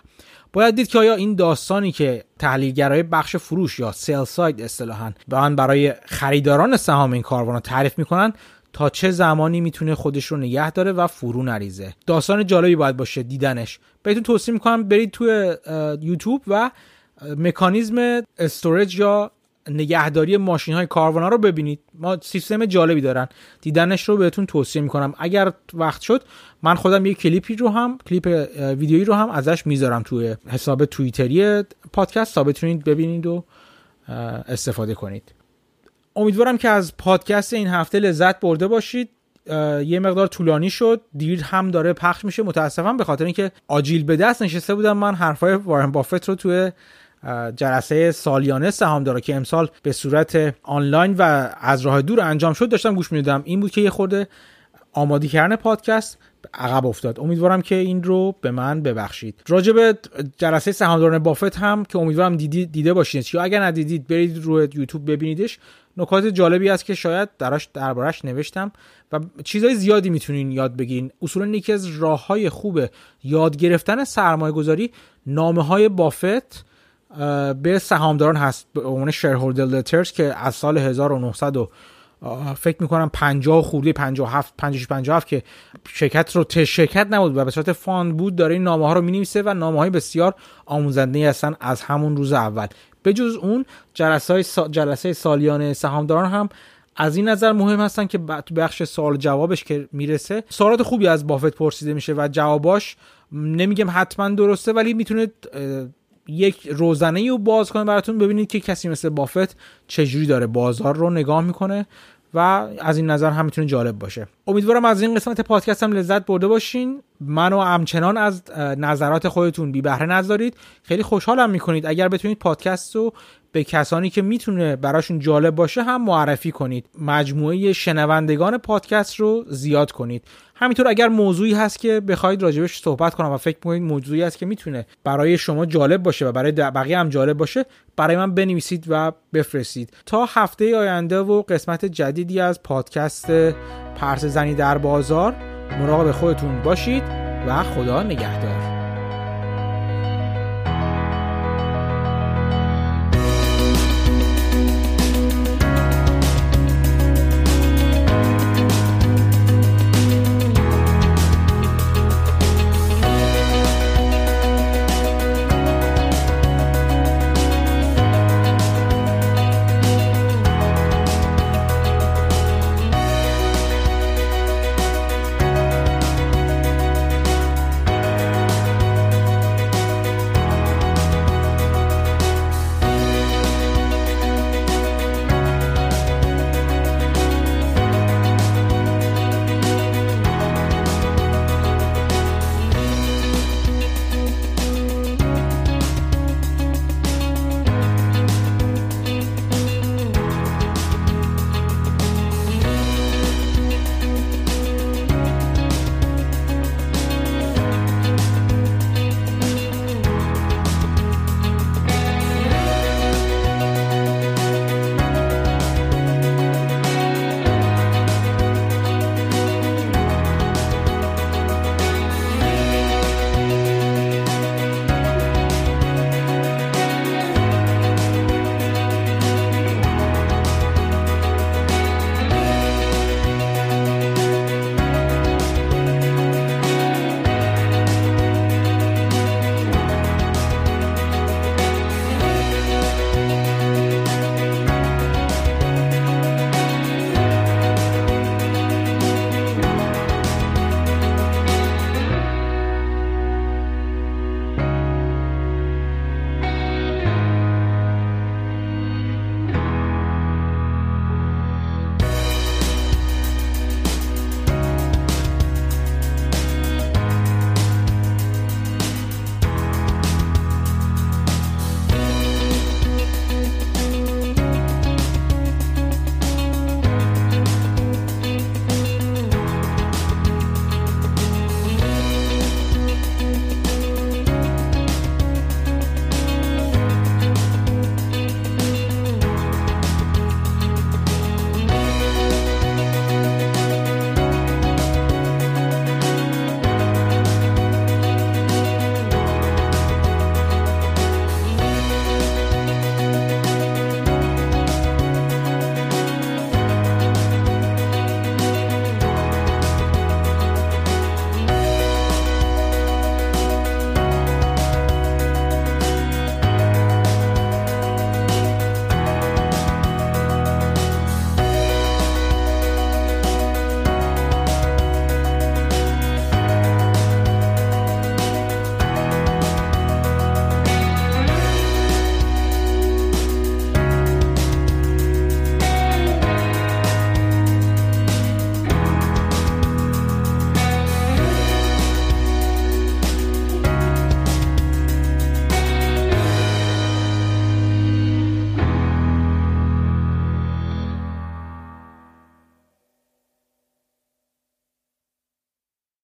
باید دید که آیا این داستانی که تحلیلگرای بخش فروش یا سیل ساید اصطلاحا به آن برای خریداران سهام این کاروانا تعریف می‌کنن تا چه زمانی می‌تونه خودش رو نگه داره و فرو نریزه. داستان جالبی باید باشه دیدنش. بهتون توصیه می‌کنم برید توی یوتیوب و مکانیزم استورج یا نگهداری ماشین های کاروانا رو ببینید. ما سیستم جالبی دارن. دیدنش رو بهتون توصیه می‌کنم. اگر وقت شد من خودم یه کلیپی رو هم کلیپ ویدیویی رو هم ازش می‌ذارم توی حساب توییتری پادکست تا بتونید ببینید و استفاده کنید. امیدوارم که از پادکست این هفته لذت برده باشید. یه مقدار طولانی شد. دیر هم داره پخش میشه. متاسفم به خاطر اینکه آجیل به دست نشسته بودم. من حرفای وارن بافت رو توی جلسه سالیانه سهام داره که امسال به صورت آنلاین و از راه دور انجام شد داشتم گوش می‌دادم. این بود که یه خورده آمادی کردن پادکست عقب افتاد. امیدوارم که این رو به من ببخشید. راجع به جلسه سهامداران بافت هم که امیدوارم دیدی دیده باشید یا اگر ندیدید برید روی یوتیوب ببینیدش. نکات جالبی است که شاید دراش دربارش نوشتم و چیزهای زیادی می‌تونین یاد بگیرین. اصولا یکی از راه های خوب یاد گرفتن سرمایه گذاری نامه های بافت به سهامداران هست به عنوان شیرهولدر لترز که از سال 1900 فکر می‌کنم 50 خورده 57 56 57 که شرکت رو ت شرکت نبود و به صورت فاند بود داره این نامه ها رو می‌نویسه و نامه های بسیار آموزنده هستن از همون روز اول. به جز اون جلسه های سا... جلسه سالیانه سهامداران هم از این نظر مهم هستن که بخش سوال جوابش که می‌رسه سوالات خوبی از بافت پرسیده میشه و جواباش نمیگم حتما درسته ولی می‌تونه یک روزنه رو باز کنه براتون ببینید که کسی مثل بافت چجوری داره بازار رو نگاه می‌کنه و از این نظر هم می‌تونه جالب باشه. امیدوارم از این قسمت پادکست هم لذت برده باشین. منو همچنان از نظرات خودتون بی بهره نذارید. خیلی خوشحالم می‌کنید. اگر بتونید پادکست رو به کسانی که می‌تونه براشون جالب باشه هم معرفی کنید. مجموعه شنوندگان پادکست رو زیاد کنید. همینطور اگر موضوعی هست که بخواید راجبش صحبت کنم و فکر کنید موضوعی هست که می‌تونه برای شما جالب باشه و برای بقیه هم جالب باشه برای من بنویسید و بفرستید. تا هفته آینده و قسمت جدیدی از پادکست پرس زنی در بازار مراقب خودتون باشید و خدا نگهدار.